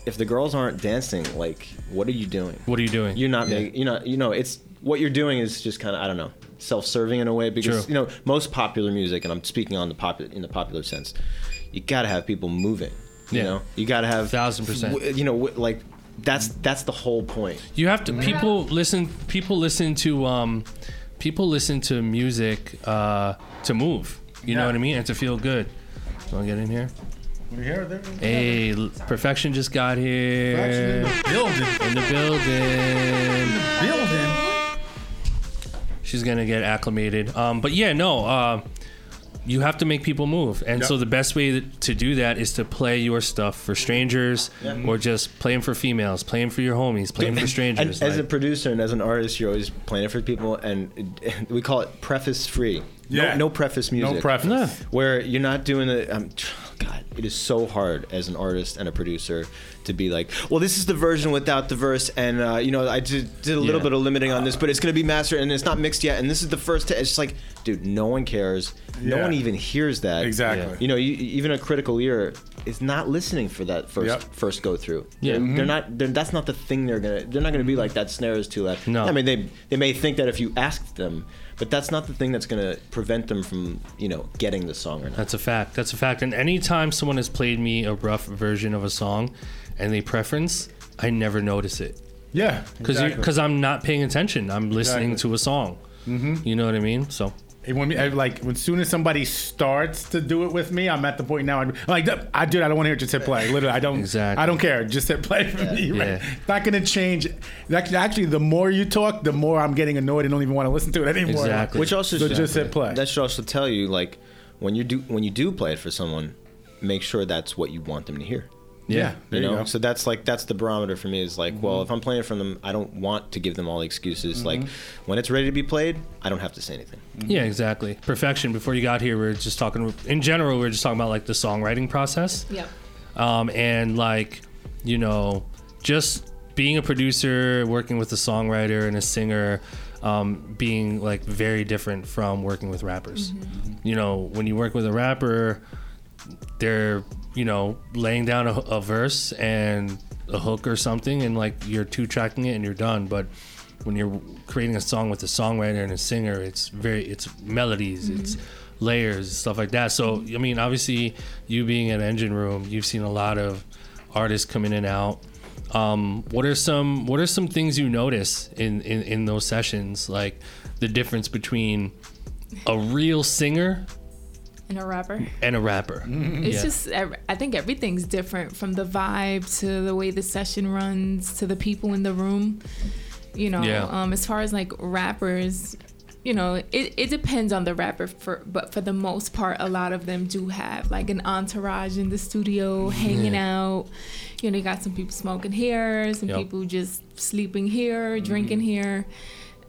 If the girls aren't dancing, like, what are you doing? What are you doing? You're not Yeah. making. You know. You know. It's what you're doing is just kind of I don't know, self-serving in a way because True. you know most popular music, and I'm speaking on the popular in the popular sense. You gotta have people moving. You Yeah. know. You gotta have Thousand percent. w- You know, w- like that's that's the whole point. You have to. People listen. People listen to. Um, people listen to music uh, to move. You know Yeah. what I mean, and to feel good. Want to get in here? We're here, there, Hey, L- perfection just got here building, in the building. building. She's gonna get acclimated. Um, but yeah, no. Uh, you have to make people move, and Yep. so the best way to do that is to play your stuff for strangers, or just play them for females, play them for your homies, play them for And strangers. as a producer and as an artist, you're always playing it for people, and we call it preface free. Yeah. No, no preface music. No preface. Yeah. where you're not doing the um, god it is so hard as an artist and a producer to be like well this is the version without the verse and uh, you know i did, did a little Yeah. bit of limiting on this but it's going to be mastered and it's not mixed yet and this is the first t-. it's just like dude no one cares no one even hears that Exactly. you know you, even a critical ear is not listening for that first Yep. first go through Yeah. they're, they're not they're, that's not the thing they're gonna they're not gonna be like that snare is too loud No. i mean they they may think that if you asked them but that's not the thing that's gonna prevent them from you know getting the song or not That's a fact. That's a fact. And anytime someone has played me a rough version of a song and they preference, I never notice it. Yeah, Because exactly. I'm not paying attention. I'm listening Exactly. to a song. Mm-hmm. You know what I mean? So And when we, I, like when soon as somebody starts to do it with me, I'm at the point now. I'm like, I dude, I don't want to hear it. Just hit play. Literally, I don't. Exactly. I don't care. Just hit play for me. Right? Yeah. It's not gonna change. Actually, actually, the more you talk, the more I'm getting annoyed and don't even want to listen to it anymore. Exactly. Which also So should, just hit play. That should also tell you like when you do when you do play it for someone, make sure that's what you want them to hear. Yeah, there you you know, go. Mm-hmm. so that's like that's the barometer for me. Is like, well, if I'm playing it from them, I don't want to give them all the excuses. Like, Mm-hmm. when it's ready to be played, I don't have to say anything. yeah, exactly. Perfection. Before you got here, we are just talking. In general, we are just talking about like the songwriting process. Yep. um, and like you know just being a producer working with a songwriter and a singer um, being like very different from working with rappers you know when you work with a rapper they're you know laying down a, a verse and a hook or something and like you're two tracking it and you're done. But when you're creating a song with a songwriter and a singer it's very it's melodies it's layers stuff like that. So i mean obviously you being at engine room you've seen a lot of artists come in and out. Um, what are some what are some things you notice in, in in those sessions? Like the difference between a real singer And a rapper. and a rapper It's Yeah. just, I think everything's different from the vibe to the way the session runs to the people in the room. You know, Yeah. um, as far as like rappers, you know, it, it depends on the rapper, for, but for the most part, a lot of them do have like an entourage in the studio hanging out. You know, you got some people smoking here, some Yep. people just sleeping here, drinking here.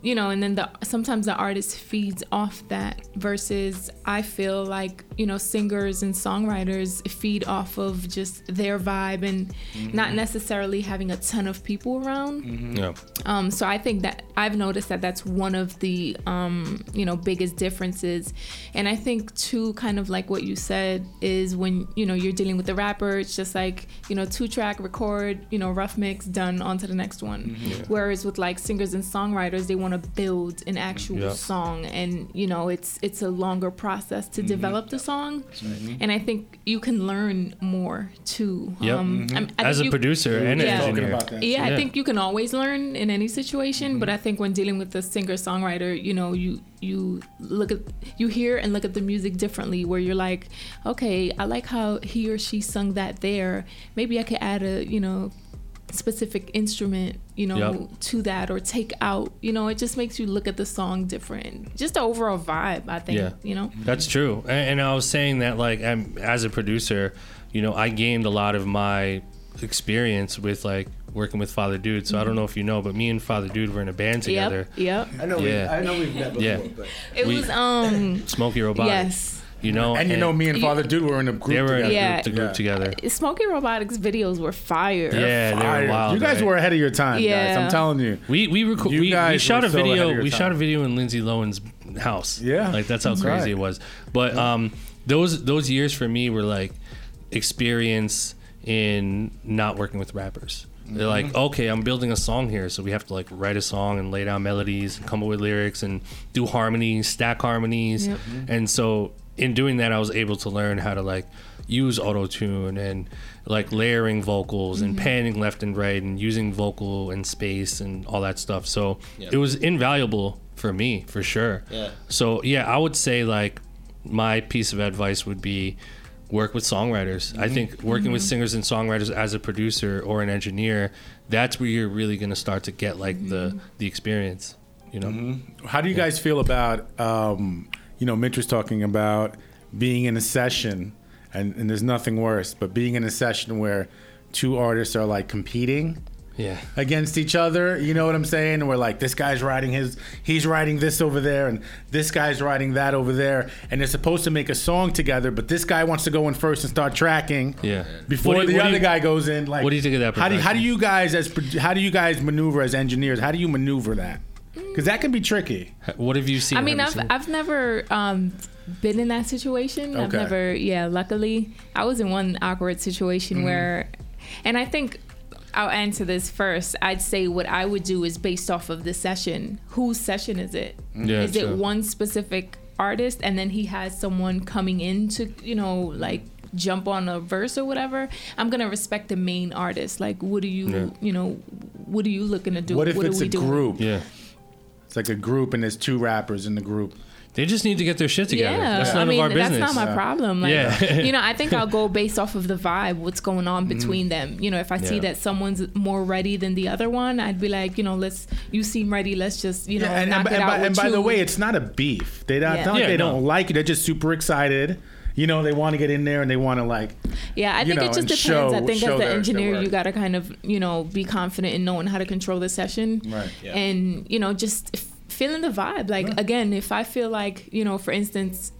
You know, and then the sometimes the artist feeds off that versus I feel like, you know, singers and songwriters feed off of just their vibe and not necessarily having a ton of people around. Yeah. Um, so I think that I've noticed that that's one of the um, you know biggest differences, and I think too, kind of like what you said is when you know you're dealing with the rapper, it's just like you know two track record, you know rough mix done on to the next one. Whereas with like singers and songwriters, they want to to build an actual Yeah. song, and you know, it's it's a longer process to mm-hmm. develop the song, and I think you can learn more too. Yep. Um, mm-hmm. I'm- I As a you- producer and Yeah. Talking engineer. about that. yeah, Yeah. I think you can always learn in any situation, but I mm-hmm. think when dealing with a singer songwriter, you know, you you look at you hear and look at the music differently. Where you're like, okay, I like how he or she sung that there. Maybe I could add a you know specific instrument, you know, Yep. to that or take out. You know, it just makes you look at the song different. Just the overall vibe, I think. Yeah. You know. That's true. And, and I was saying that, like, I'm, as a producer, you know, I gained a lot of my experience with, like, working with Father Dude. So I don't know if you know, but me and Father Dude were in a band together. Yep. Yep. I know. Yeah. We, I know we've met before, Yeah. but It We- was um Smokey Robotics. yes. You know, And you know, me and You- Father Dude were in a group they were together. Yeah. group, the group Yeah. together. Smoky Robotics videos were fire. Yeah, they were wild. You guys right? were ahead of your time, guys. Yeah. I'm telling you. We we, reco- You we, we shot were a so video. your We time. shot a video in Lindsay Lohan's house. Yeah. like that's how That's crazy right. it was. But um, those those years for me were like experience in not working with rappers. They're like, Mm-hmm. okay, I'm building a song here, so we have to like write a song and lay down melodies and come up with lyrics and do harmonies, stack harmonies. Yep. And so in doing that, I was able to learn how to like use auto tune and like layering vocals and mm-hmm. panning left and right and using vocal and space and all that stuff. So Yeah. it was invaluable for me for sure. Yeah. So yeah, I would say like my piece of advice would be work with songwriters. I mm-hmm. think working with mm-hmm. singers and songwriters as a producer or an engineer, that's where you're really going to start to get like the the experience, you know. How do you guys feel about, um, you know, Mitch was talking about being in a session, and, and there's nothing worse, but being in a session where two artists are like competing Yeah. against each other. You know what I'm saying? We're like, this guy's writing his, he's writing this over there, and this guy's writing that over there, and they're supposed to make a song together, but this guy wants to go in first and start tracking. Yeah. Before you- the other you- guy goes in, like, what do you think of that How do how do you guys as how do you guys maneuver as engineers? How do you maneuver that? Because that can be tricky. What have you seen? I mean, I've seen- I've never um, been in that situation. Okay. I've never, yeah. Luckily, I was in one awkward situation Mm-hmm. where, and I think I'll answer this first. I'd say what I would do is based off of the session. Whose session is it? Yeah, is true. it one specific artist, and then he has someone coming in to, you know, like jump on a verse or whatever? I'm gonna respect the main artist. Like, what are you, Yeah. you know, what are you looking to do? What if are it's we a doing? group? yeah. It's like a group, and there's two rappers in the group. They just need to get their shit together. Yeah, That's none I mean of our business. that's not my problem. Like, Yeah. you know, I think I'll go based off of the vibe, what's going on mm-hmm. between them. You know, if I see that someone's more ready than the other one, I'd be like, you know, let's. You seem ready. Let's just, you know, and, knock and, it and out by, with and by the way, it's not a beef. They don't, Yeah. not like Yeah, they no. don't like you. They're just super excited. You know, they want to get in there and they want to like. yeah, I think know, it just depends. show- I think as the engineer, you got to kind of, you know, be confident in knowing how to control the session, Right. Yeah. and you know, just feeling the vibe. Like again, if I feel like, you know, for instance.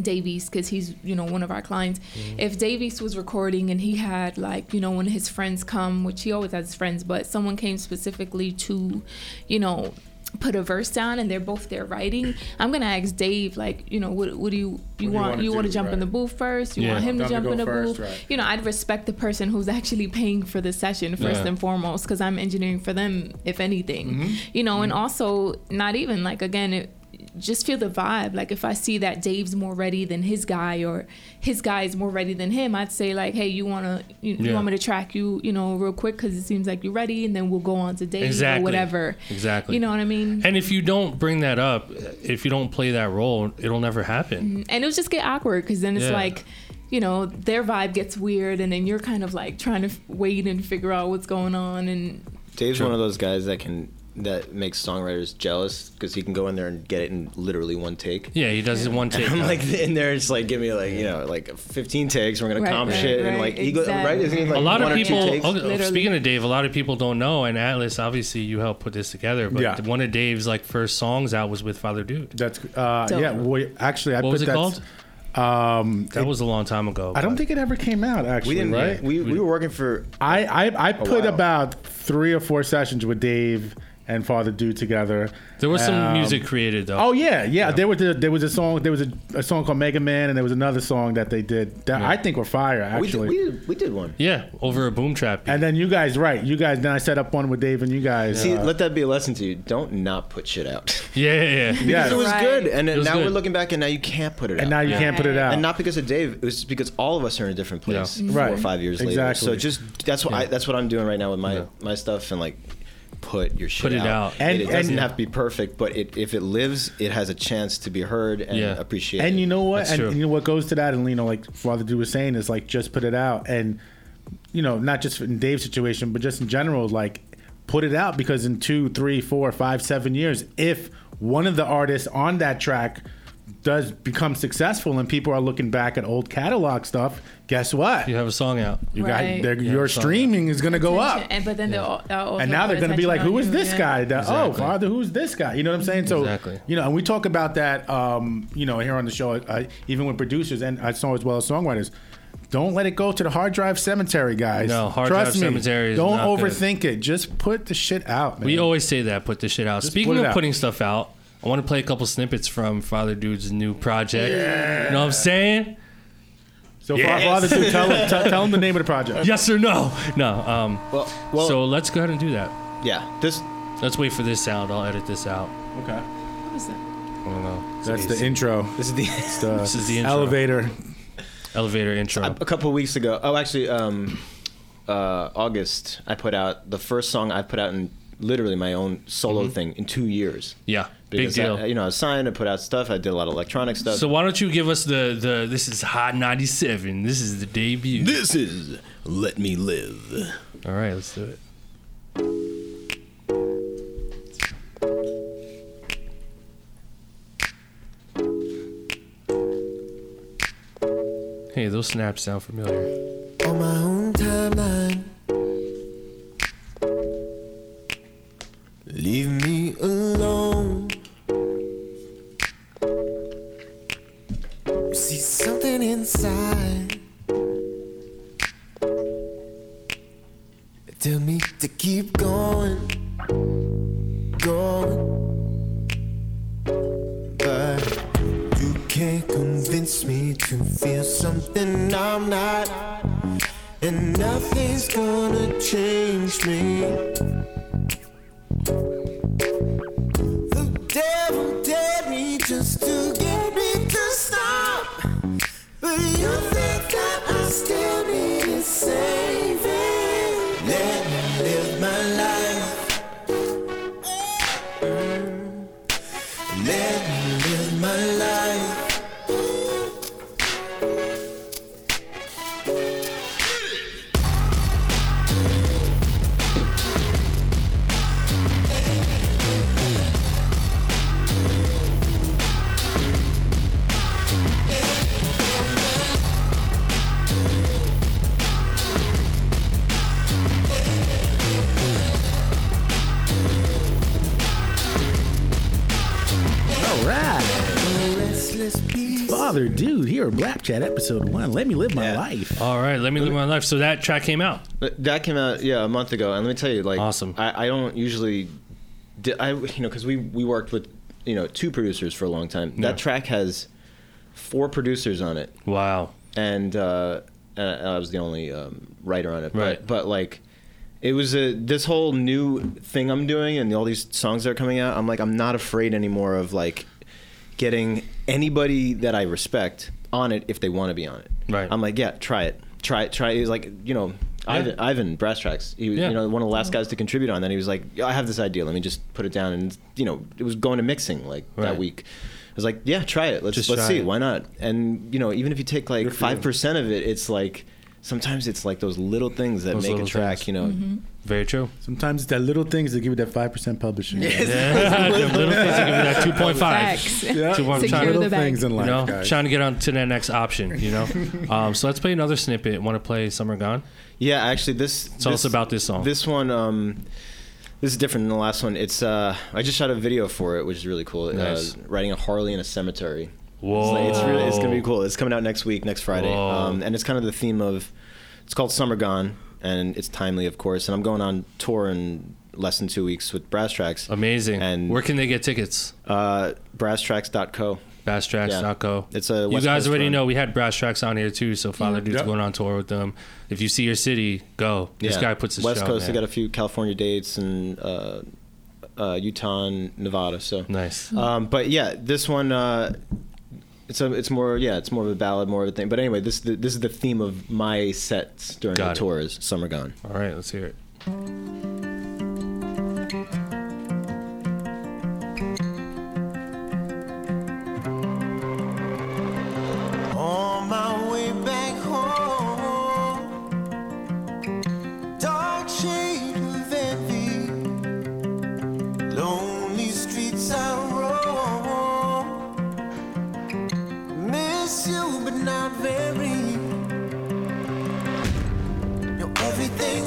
Davies, because he's you know one of our clients. Mm-hmm. If Davies was recording and he had like you know one of his friends come, which he always has friends, but someone came specifically to, you know, put a verse down and they're both there writing. I'm gonna ask Dave like you know what what do you you you want you want to jump in the booth first? You Yeah. want him to Them to jump in the first, booth? right. You know I'd respect the person who's actually paying for the session first Yeah. and foremost because I'm engineering for them if anything. Mm-hmm. You know and also not even like again it just feel the vibe. Like if I see that Dave's more ready than his guy, or his guy is more ready than him, I'd say like, "Hey, you wanna you, you want me to track you, you know, real quick because it seems like you're ready, and then we'll go on to Dave Exactly. or whatever." Exactly. You know what I mean? And if you don't bring that up, if you don't play that role, it'll never happen. Mm-hmm. and it'll just get awkward because then it's Yeah. like you know their vibe gets weird and then you're kind of like trying to wait and figure out what's going on and Dave's one of those guys that can that makes songwriters jealous because he can go in there and get it in literally one take. Yeah, he does it one take. I'm like in there, it's like give me like you know like 15 takes. We're gonna Right, comp right, shit and right, like he goes right. Isn't he like a lot one of people. takes? oh, speaking of Dave, a lot of people don't know, and Atlas, obviously, you helped put this together. But Yeah. one of Dave's like first songs out was with Father Dude. That's uh, Dope. yeah. Well, actually, I What put was it that. called? Um, That was a long time ago. I don't think it ever came out. Actually, We didn't. right? We, we were working for I I, I put while. about three or four sessions with Dave and Father Dude together. There was some Um, music created though. Oh yeah, yeah. There was a, there was a song. There was a, a song called Mega Man, and there was another song that they did that I think were fire We did, actually. we, did, we did one. yeah, over a boom trap. and then you guys, right? You guys. Then I set up one with Dave, and you guys. See, uh, let that be a lesson to you. Don't not put shit out. yeah, yeah, yeah. yeah. Because it was Right. good, and then now good. we're looking back, and now you can't put it out. and now you Yeah. can't put it out. and not because of Dave. It was because all of us are in a different place Yeah. four or Right. five years later. Exactly. So just that's what I that's what I'm doing right now with my Yeah. my stuff and like put your shit Put it out. And- it, it doesn't and- have to be perfect, but it, if it lives, it has a chance to be heard and Yeah. appreciated. And you know what? That's and you know what goes to that, and you know, like Father Dude was saying, is like just put it out, and you know, not just in Dave's situation, but just in general, like put it out because in two, three, four, five, seven years, if one of the artists on that track does become successful and people are looking back at old catalog stuff, guess what? You have a song out. You Right. got they're- your it's all streaming is going to go up. And but then they'll, they'll And now they're going to be like, attention "Who on is you, this yeah. guy?" That, Oh, father, who's this guy? You know what I'm saying? So, Exactly. you know, and we talk about that, um, you know, here on the show, uh, even with producers and I saw as well as songwriters. Don't let it go to the hard drive cemetery, guys. No, hard Trust drive me. cemetery is Don't not good. overthink it. Just put the shit out, man. We always say that. Put the shit out. Just Speaking of out. putting stuff out, I want to play a couple snippets from Father Dude's new project. You know what I'm saying? so, far, Father, Dude, tell him, tell, tell him the name of the project. Yes or no? No. Um. well, well, so let's go ahead and do that. yeah, this Let's wait for this sound. I'll edit this out. Okay, What is that? I don't know. that's the intro. this is the The This is the intro. elevator. Elevator intro. a couple of weeks ago. Oh, actually, um, uh, August, I put out the first song I put out in literally my own solo thing in two years. yeah. Big Because deal. I, you know, I was signed, I put out stuff, I did a lot of electronic stuff. so why don't you give us the the this is Hot 97. This is the debut. this is Let Me Live. All right, let's do it. Hey, those snaps sound familiar. on my own timeline. Leave me alone. Tell me to keep going, going. But you can't convince me to feel something I'm not. And nothing's gonna change me. The devil dared me just to But you think that I still need saving. Beast. Dude, here at Black Chat episode one. Let me live my Yeah. life. All right, let me live my life. So that track came out. That came out yeah a month ago, and let me tell you, like, Awesome. I, I don't usually, di- I you know, because we we worked with you know two producers for a long time. Yeah. That track has four producers on it, Wow. and uh, and I was the only um, writer on it. Right. But, but like, it was a this whole new thing I'm doing, and all these songs that are coming out. I'm like, I'm not afraid anymore of like getting anybody that I respect on it if they want to be on it. Right. I'm like, yeah, try it, try it, try it. He's like, you know. Ivan, Ivan Brass Tracks. He was, Yeah. you know, one of the last guys to contribute on that. He was like, "Yeah, "I have this idea. Let me just put it down." And you know, it was going to mixing like Right. that week. I was like, "Yeah, try it. Let's Just let's see. it. Why not?" And you know, even if you take like five percent of it, it's like sometimes it's like those little things that Those make a track. things. You know, Very true. Sometimes it's that little things that give you that five percent publishing. Yeah, them little things that give me that 2.5. Facts. Yeah. Two Secure five. the little bag. things in life. You know, guys. trying to get on to that next option. You know, um, so let's play another snippet. Want to play "Summer Gone"? yeah. Actually, this Tell this, us about this song. This one, um, this is different than the last one. It's uh, I just shot a video for it, which is really cool. Nice. Uh, riding a Harley in a cemetery. Whoa, It's, like, it's really it's gonna be cool. It's coming out next week, next Friday, um, and it's kind of the theme of. It's called Summer Gone, and it's timely, of course. And I'm going on tour in less than two weeks with Brass Tracks. Amazing. And- where can they get tickets? Uh, BrassTracks.co. BassTracks.co. It's a You guys Coast already run. know we had Brass Tracks on here too, so Father Dude's Yep. going on tour with them. If you see your city, go. This Yeah. guy puts his West show. Coast. man. They got a few California dates and uh, uh, Utah, and Nevada. So nice. Um, but yeah, this one uh, it's a it's more yeah it's more of a ballad, more of a thing. But anyway, this this is the theme of my sets during Got the it. tours. Summer Gone. All right, let's hear it. On my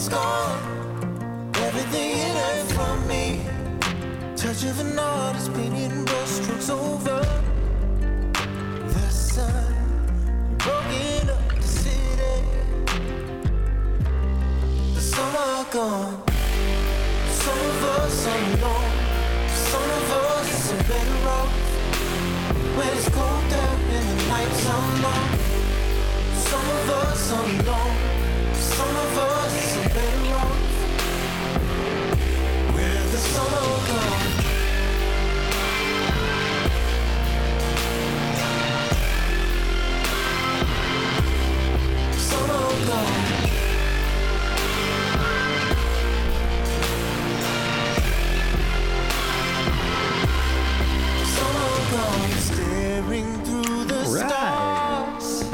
gone, everything in it from me. Touch of an artist painting brushstrokes over the sun. Broken up the city. The summer gone. Some of us are alone. Some of us are better off. When it's colder and the nights are long. Some of us are alone.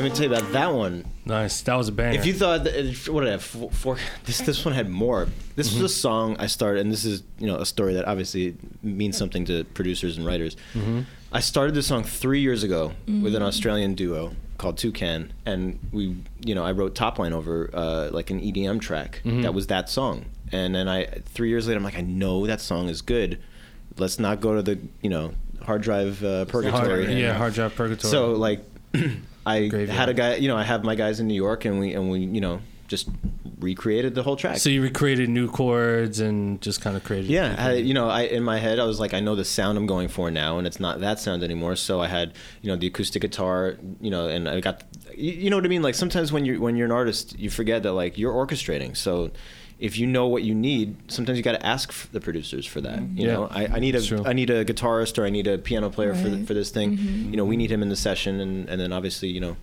Let me tell you about that one. Nice. That was a banger. If you thought that, if- what did I have four, four this this one had more. This Mm-hmm. was a song I started, and this is you know a story that obviously means something to producers and writers. Mm-hmm. I started this song three years ago with an Australian duo called Toucan, and we you know I wrote top line over uh, like an EDM track Mm-hmm. that was that song, and then I three years later I'm like I know that song is good. Let's not go to the you know hard drive uh, purgatory. hard, yeah, hard drive purgatory. So like, I Graveyard. had a guy, you know, I have my guys in New York, and we and we, you know, just recreated the whole track. So you recreated new chords and just kind of created. yeah, I, you know, I in my head I was like, I know the sound I'm going for now, and it's not that sound anymore. So I had, you know, the acoustic guitar, you know, and I got, you, you know what I mean. Like sometimes when you're when you're an artist, you forget that like you're orchestrating. So if you know what you need, sometimes you got to ask f- the producers for that. You Yeah, know, I, I need that's true. a I need a guitarist or I need a piano player for th- Right. for this thing. You know, we need him in the session, and and then obviously, you know,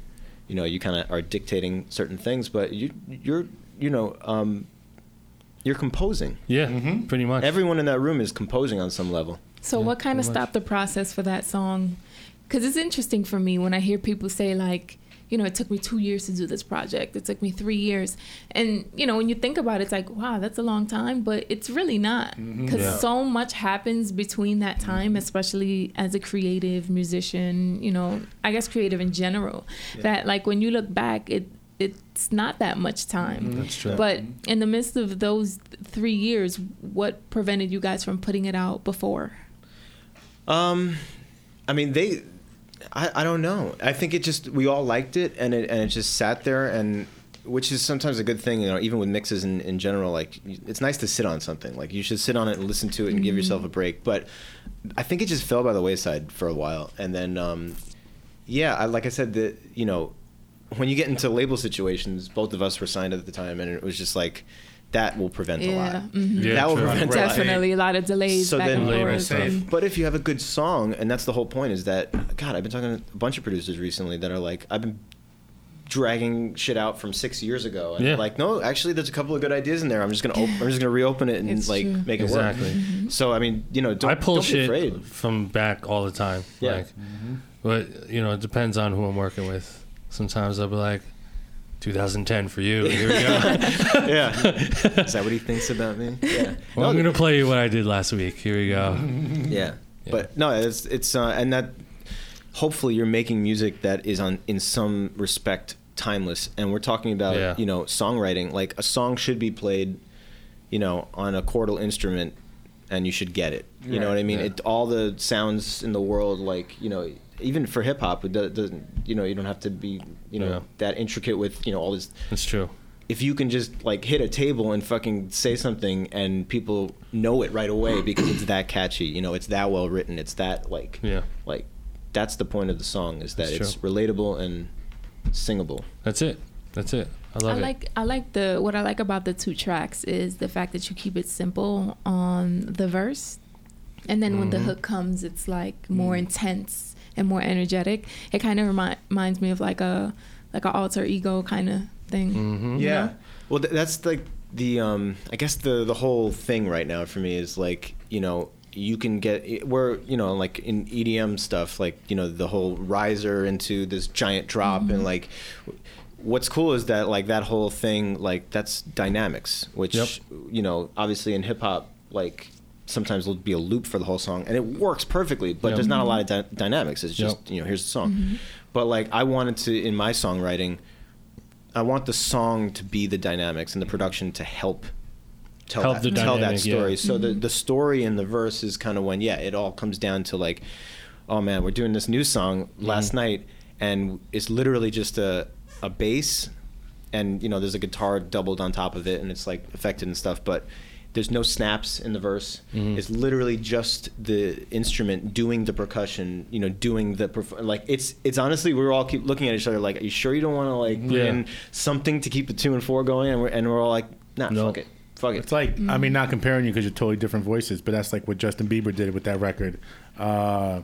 you know, you kind of are dictating certain things, but you you're you know. um you're composing. Yeah, pretty much. Everyone in that room is composing on some level. So what kind of stopped the process for that song? Because it's interesting for me when I hear people say like, you know, it took me two years to do this project. It took me three years, and you know, when you think about it, it's like, wow, that's a long time, but it's really not mm-hmm. because Yeah. so much happens between that time, mm-hmm. especially as a creative musician. You know, I guess creative in general. That like when you look back, it it's not that much time. Mm-hmm. That's true. But in the midst of those three years, what prevented you guys from putting it out before? Um, I mean, they, I, I don't know. I think it just we all liked it, and it and it just sat there, and which is sometimes a good thing, you know. Even with mixes in, in general, like it's nice to sit on something. Like you should sit on it and listen to it and give yourself a break. But I think it just fell by the wayside for a while, and then, um, yeah, I, like I said, that you know, when you get into label situations, both of us were signed at the time, and it was just like that will prevent a Yeah, lot. mhm. Yeah, that will true. prevent a. Definitely a lot of delays So back then- and Labor forth. stuff. But if you have a good song, and that's the whole point, is that God, I've been talking to a bunch of producers recently that are like, I've been dragging shit out from six years ago, and Yeah. like, no, actually, there's a couple of good ideas in there. I'm just gonna, op- I'm just gonna reopen it and It's like true. make it Exactly. work. So I mean, you know, don't, I pull don't be shit afraid. from back all the time. Yeah. Like, but you know, it depends on who I'm working with. Sometimes I'll be like, 2010 for you. Here we go. yeah, is that what he thinks about me? Yeah, well, I'm gonna play you what I did last week. Here we go. Yeah. Yeah. But no, it's it's uh, and that hopefully you're making music that is on in some respect timeless. And we're talking about Yeah. you know songwriting. Like a song should be played, you know, on a chordal instrument, and you should get it. You know what I mean? Yeah. It all the sounds in the world, like you know. Even for hip hop, it doesn't. You know, you don't have to be, you know, Yeah. that intricate with, you know, all this It's true. if you can just like hit a table and fucking say something and people know it right away because it's that catchy, you know, it's that well written, it's that like Yeah. like that's the point of the song is that That's it's true. relatable and singable. That's it. That's it. I I love it. like I like the what I like about the two tracks is the fact that you keep it simple on the verse, and then when the mm-hmm. hook comes, it's like more mm. intense and more energetic. It kind of remi- reminds me of like a like an alter ego kind of thing. Mm-hmm. you know? Well, th- that's like the um I guess the the whole thing right now for me is like, you know, you can get we're, you know, like in EDM stuff like, you know, the whole riser into this giant drop and like what's cool is that like that whole thing like that's dynamics, which Yep. you know, obviously in hip hop like sometimes there'll be a loop for the whole song and it works perfectly but Yep. there's not a lot of mm-hmm. dy- dynamics it's just Yep. you know here's the song mm-hmm. but like i wanted to in my songwriting I want the song to be the dynamics and the production to help tell Help that, the tell that dynamic, yeah. story. So the mm-hmm. the story in the verse is kind of when yeah, it all comes down to like, oh man, we're doing this new song Mm-hmm. last night, and it's literally just a a bass, and you know there's a guitar doubled on top of it, and it's like affected and stuff, but. There's no snaps in the verse. Mm-hmm. It's literally just the instrument doing the percussion. You know, doing the perf- like. It's it's honestly we're all keep looking at each other like, are you sure you don't want to like put Yeah. in something to keep the two and four going? And we're and we're all like, nah, No. fuck it, fuck it. It's like I mean, not comparing you because you're totally different voices, but that's like what Justin Bieber did with that record, uh,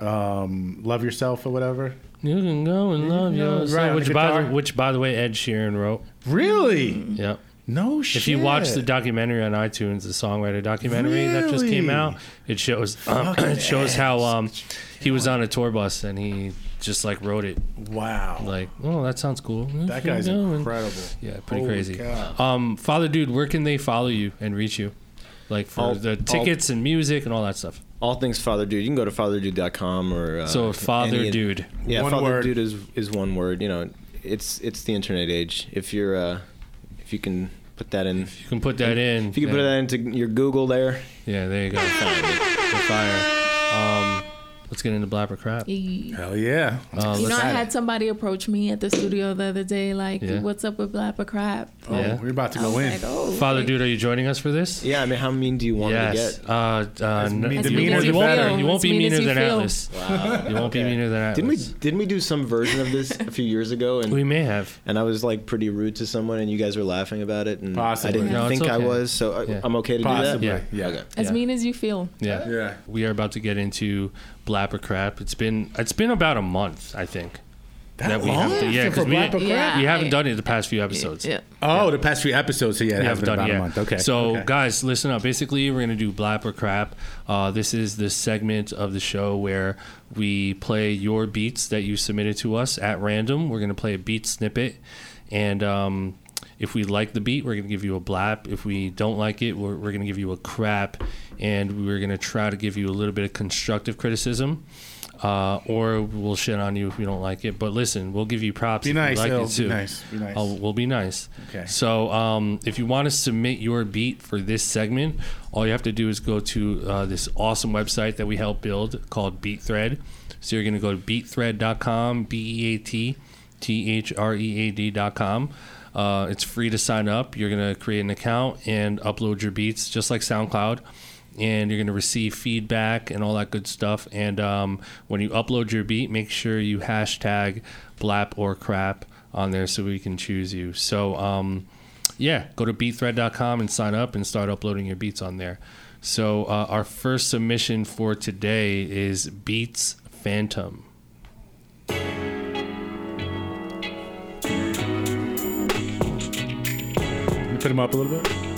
um, "Love Yourself" or whatever. You can go and love go, yourself. right, which, by the, which, by the way, Ed Sheeran wrote. Really? Yep. No shit. If you watch the documentary on iTunes, the songwriter documentary that just came out, it shows um, it shows how um, he was on a tour bus and he just like wrote it wow, like, oh, that sounds cool. that guy's You know, and- incredible. Yeah, pretty Holy crazy. Um, Father Dude, where can they follow you and reach you? Like for All- the all- tickets and music and all that stuff. all things Father Dude. You can go to fatherdude.com or uh, So Father any- Dude. Yeah, One Father word. Dude is is one word. You know, it's it's the internet age. If you're uh, if you can put that in, You can put that in. if you can put that into your Google there, Yeah, there you go. Fire. Um, let's get into blabber crap. You Hell yeah. Uh, know, I had somebody approach me at the studio the other day, like, Yeah. "What's up with Blap or Crap?" Oh, Yeah. we're about to I go was in. like, "Oh, Father okay." Dude, are you joining us for this? yeah. I mean, how mean do you want yes. to get? Uh, uh, n- mean- As the you, mean meaner as the you better. feel. You won't be mean meaner as you than. Atlas. Wow. You won't be Okay. meaner than Atlas. Didn't we didn't we do some version of this a few years ago? And We may have. and I was like pretty rude to someone, and you guys were laughing about it, and Possibly. I didn't No, it's think I was, so I, Yeah. I'm okay to do Yeah. that. Yeah. Okay. As mean as you feel. Yeah. Yeah. We are about to get into Blap or Crap. It's been it's been about a month, I think. That we long? have to, yeah, For because we, Blabber we Crap? haven't done it the past few episodes. Yeah. Oh, the past few episodes. So yeah, it We has haven't been done about it a month. Okay. So, okay. guys, listen up. Basically, we're going to do Blap or Crap. Uh, this is the segment of the show where we play your beats that you submitted to us at random. We're going to play a beat snippet. And um, if we like the beat, we're going to give you a blap. If we don't like it, we're, we're going to give you a crap. And we're going to try to give you a little bit of constructive criticism. Uh, or we'll shit on you if you don't like it. But listen, we'll give you props Be if nice, you like it Be too. nice. Be nice. I'll- we'll be nice. Okay. So, um, if you want to submit your beat for this segment, all you have to do is go to uh, this awesome website that we help build called BeatThread. So you're going to go to beatthread.com, B E A T T H R E A D.com. Uh, it's free to sign up. You're going to create an account and upload your beats, just like SoundCloud. And you're going to receive feedback and all that good stuff. And um, when you upload your beat, make sure you hashtag blap or crap on there so we can choose you. So, um, yeah, go to beatthread.com and sign up and start uploading your beats on there. So, uh, our first submission for today is Beats Phantom. Put him up a little bit.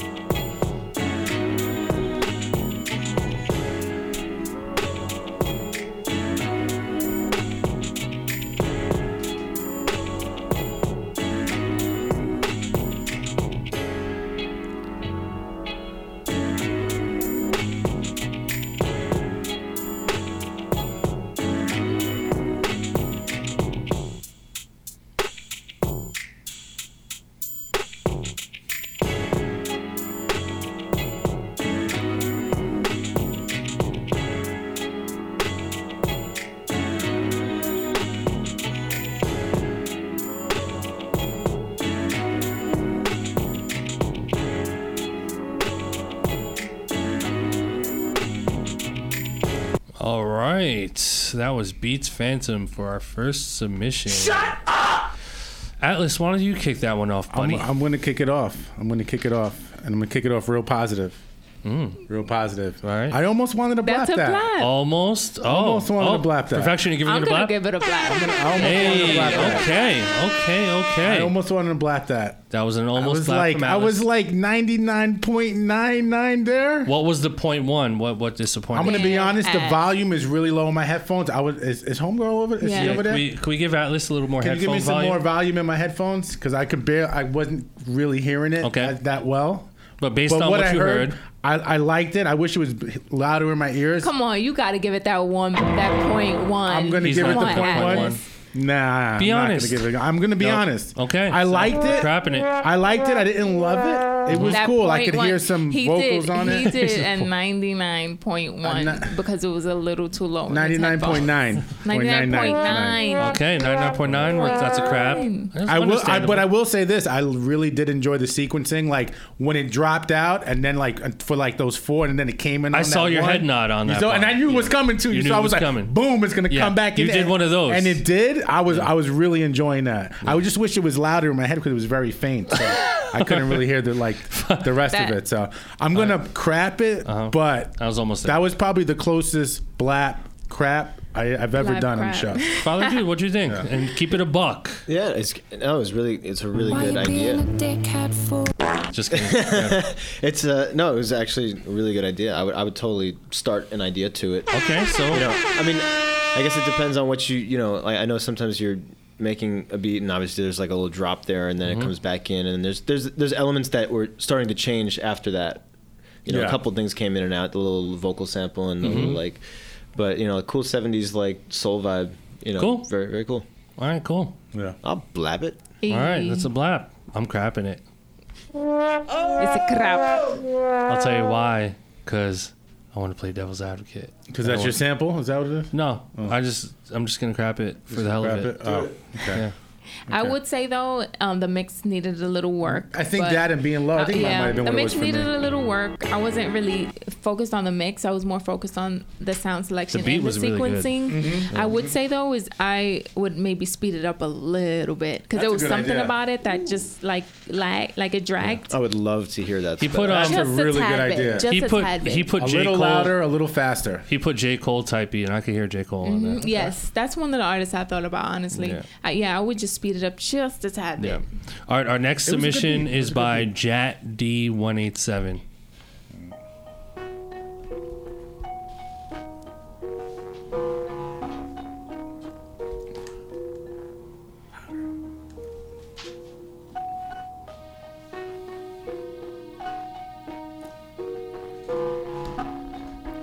Was Beats Phantom for our first submission. Shut up, Atlas. Why don't you kick that one off, I'm. I'm going to kick it off. I'm going to kick it off, and I'm going to kick it off real positive. Real positive. Mm. All right. I almost wanted to blap That's a that. blap. Almost. Oh, Almost wanted oh, to blap that. Perfection. You giving I'm it a gonna blap? give it a blap. I almost wanted to Hey, blap that. okay, okay, I almost wanted to blap that. that was an I almost was blap like, from I Atlas. was like 99.99 there. What was the point one? What what disappointed? I'm gonna be honest. The volume is really low on my headphones. I was is, is homegirl over? Is she Yeah. over Can there? we, can we give Atlas a little more Can you give headphone me some volume? more volume in my headphones? Because I could bear. I wasn't really hearing it Okay. that, that well. but based But on what, what, I you heard, heard, I, I liked it. I wish it was louder in my ears. Come on, you got to give it that one, that point one. I'm gonna He's give it the the point point one. one. Nah, Be I'm not honest. gonna give it. I'm gonna be Nope. honest. Okay, I so liked it. Crapping it. I liked it. I didn't love it. It was That cool. I could one- hear some he vocals did, on He it. did at 99.1 not- because it was a little too low. Ninety nine point nine. Ninety nine point nine. Okay, 99.9. That's a crap. That's I will, I, but I will say this: I really did enjoy the sequencing. Like when it dropped out, and then like uh, for like those four, and then it came in. I saw that your one. head nod on that saw- and I part. knew it was coming too. You You knew so I was was like, coming. boom, it's gonna Yeah, come back. In. You in did one of those. and it did. I was I was really enjoying that. I just wish it was louder in my head because it was very faint. So I couldn't really hear the like the rest That- of it. So I'm gonna crap it, Uh-huh. but I was almost there. that was probably the closest blap crap I, I've ever Blap done on the show. Father dude, what do you think? And keep it a buck. Yeah, it's no, it's really it's a really Why good you a idea. for? Just kidding. Yeah. It's uh no, it was actually a really good idea. I would I would totally start an idea to it. Okay, so You know, I mean, I guess it depends on what you you know. Like I know sometimes you're making a beat and obviously there's like a little drop there and then Mm-hmm. it comes back in and there's there's there's elements that were starting to change after that. You know, Yeah. a couple things came in and out, the little vocal sample and the Mm-hmm. little like, but you know, a cool '70s like soul vibe. You know, Cool. very very cool. all right, cool. Yeah. I'll blap it. All right, that's a blap I'm crapping it. It's a crap. I'll tell you why. Because I want to play devil's advocate. Because that's your sample. Is that what it is? No, oh. I just I'm just gonna crap it for the hell Crap of it. Oh, okay. Yeah. I would say though, um, the mix needed a little work. I think that and being low. I Uh, think that yeah, might have been the what it mix was needed a little work. I wasn't really focused on the mix. I was more focused on the sound selection The beat and the was really good. sequencing. Mm-hmm. I would say though is I would maybe speed it up a little bit because there was something idea. about it that just like lag, like it dragged. I would love to hear that. He stuff. put um, a Just a, really good bit. idea. Just he a put tad bit. he put A J little Cole louder, a little faster. he put J Cole type beat, and I could hear J Cole on Mhm, that. Yes, that's one of the artists I thought about honestly. Yeah. I, yeah, I would just speed it up just a tad bit. Yeah. Our, our next It was a good submission beat. It was is by beat. Jat D187.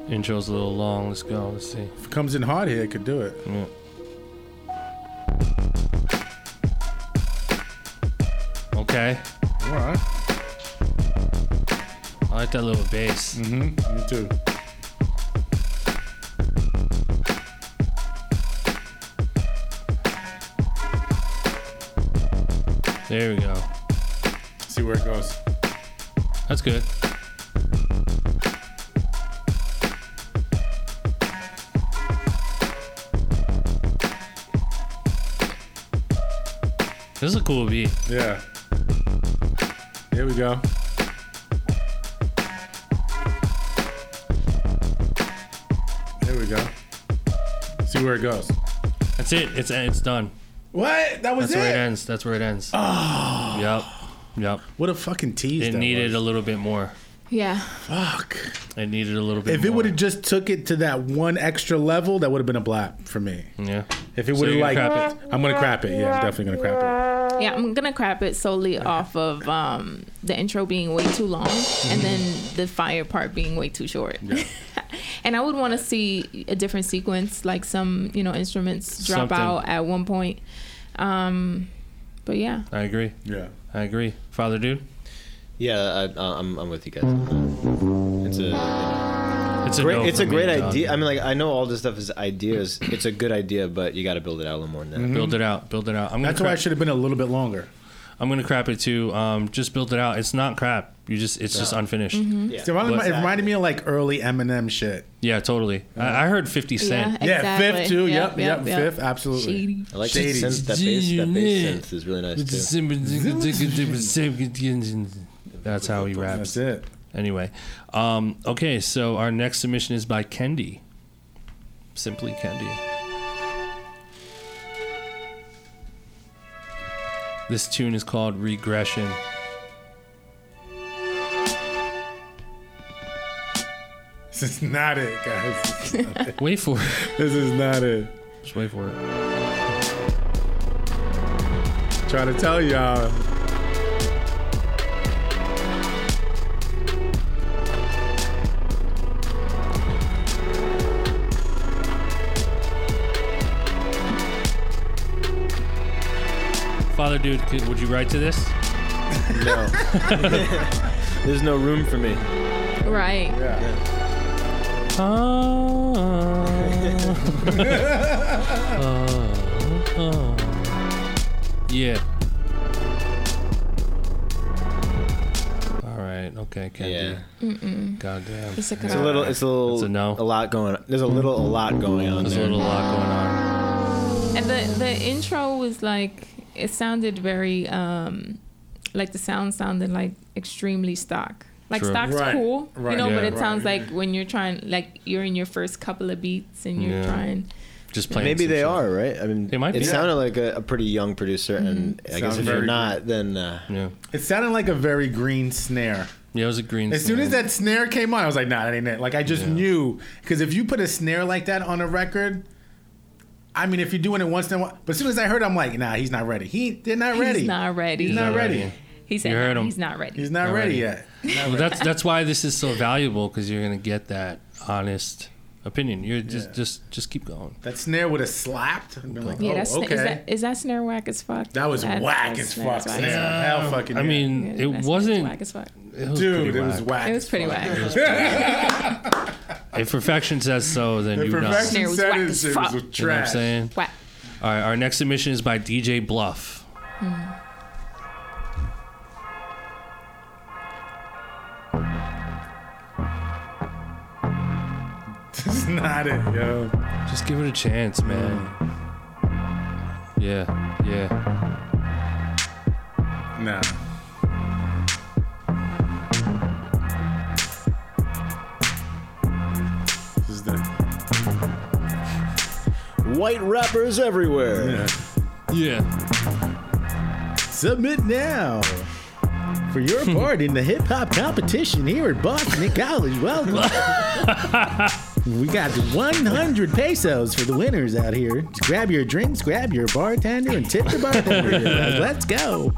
Intro's a little long. Let's go. Let's see. If it comes in hard here, it could do it. Yeah. Okay. All right. I like that little bass. Mm-hmm. Me too. There we go. See where it goes. That's good. This is a cool beat. Yeah. Here we go. There we go. See where it goes. That's it. It's it's done. What? That was it. That's where it it. ends. That's where it ends. Ah. Oh. Yep. Yep. What a fucking tease. It that needed was. a little bit more. Yeah. fuck. It needed a little bit. If it more. would have just took it to that one extra level, that would have been a blap for me. yeah. If it would have you're like, gonna I'm gonna crap it. Yeah, I'm definitely gonna crap it. Yeah, I'm gonna crap it solely off of um, the intro being way too long and then the fire part being way too short. and I would want to see a different sequence, like some you know instruments drop Something. out at one point. Um, but yeah, I agree. Yeah. I agree. Father dude. Yeah, I, uh, I'm I'm with you guys. It's a you know, It's a great no it's for a great dog. idea. I mean, like I know all this stuff is ideas. It's a good idea, but you got to build it out a little more than that. Build it out. Build it out. I'm gonna That's why I crap- should have been a little bit longer. I'm gonna crap it too. Um, just build it out. It's not crap. You just it's just unfinished. Yeah. So it reminded, But- it reminded me of like early Eminem shit. Yeah, totally. I, I heard 50 Cent. Yeah, Exactly. fifth too. Yep, Yep, yep, yep, yep. fifth, absolutely. Shady. I like that Shady. synth. That bass, that bass synth is really nice too. That's how he raps. That's it. Anyway, um, okay, so our next submission is by Kendi. Simply Kendi. This tune is called Regression. This is not it, guys. Not it. Wait for it. This is not it. Just wait for it. Trying to tell y'all. Dude, could, would you write to this? No. There's no room for me. Right. yeah. Oh, oh, oh. Yeah. All right. Okay, Kendi. Yeah. Goddamn. It's a, It's a little. It's a little. It's a no. A lot going. on. There's a little. A lot going on There's a little. A lot going on. And the the intro was like it sounded very um like the sound sounded like extremely stock. Like True. stock's Right, cool, right, you know, but yeah. it sounds like when you're trying like you're in your first couple of beats and you're Yeah. trying Just playing. Maybe they shit. are right. I mean, They might It be. sounded like a, a pretty young producer, and I guess if you're not, then uh, Yeah. It sounded like a very green snare. Yeah, it was a green. As soon as that snare came on, I was like, nah, that ain't it. Like, I just Yeah. knew. Because if you put a snare like that on a record, I mean, if you're doing it once in a while, but as soon as I heard, it, I'm like, nah, he's not ready. He, they're not ready. he's not ready. He's not not ready. ready. He said You heard him. he's not ready. He's not Not ready ready. yet. Well, that's that's why this is so valuable because you're gonna get that honest opinion. You're just Yeah. just just keep going. That snare would have slapped. And been like, yeah, oh, that's okay. is that is that snare whack as fuck? That was That- whack as fuck. is Snare. as fuck. Hell fucking I mean, Yeah, it that snare is wasn't. whack as fuck. It was dude, pretty it was whack. whack. It was as pretty fuck. whack. If perfection says so, then The you know. perfection Snare was said whack it, as it fuck. was You know what I'm saying? Whack. All right, our next submission is by DJ Bluff. This not it, yo. Just give it a chance, man. Yeah, yeah. Nah. This is the white rappers everywhere. Yeah. Submit now for your part in the hip hop competition here at Boston College. Welcome. we got 100 pesos for the winners out here. Just grab your drinks, grab your bartender, and tip the bartender. Let's go.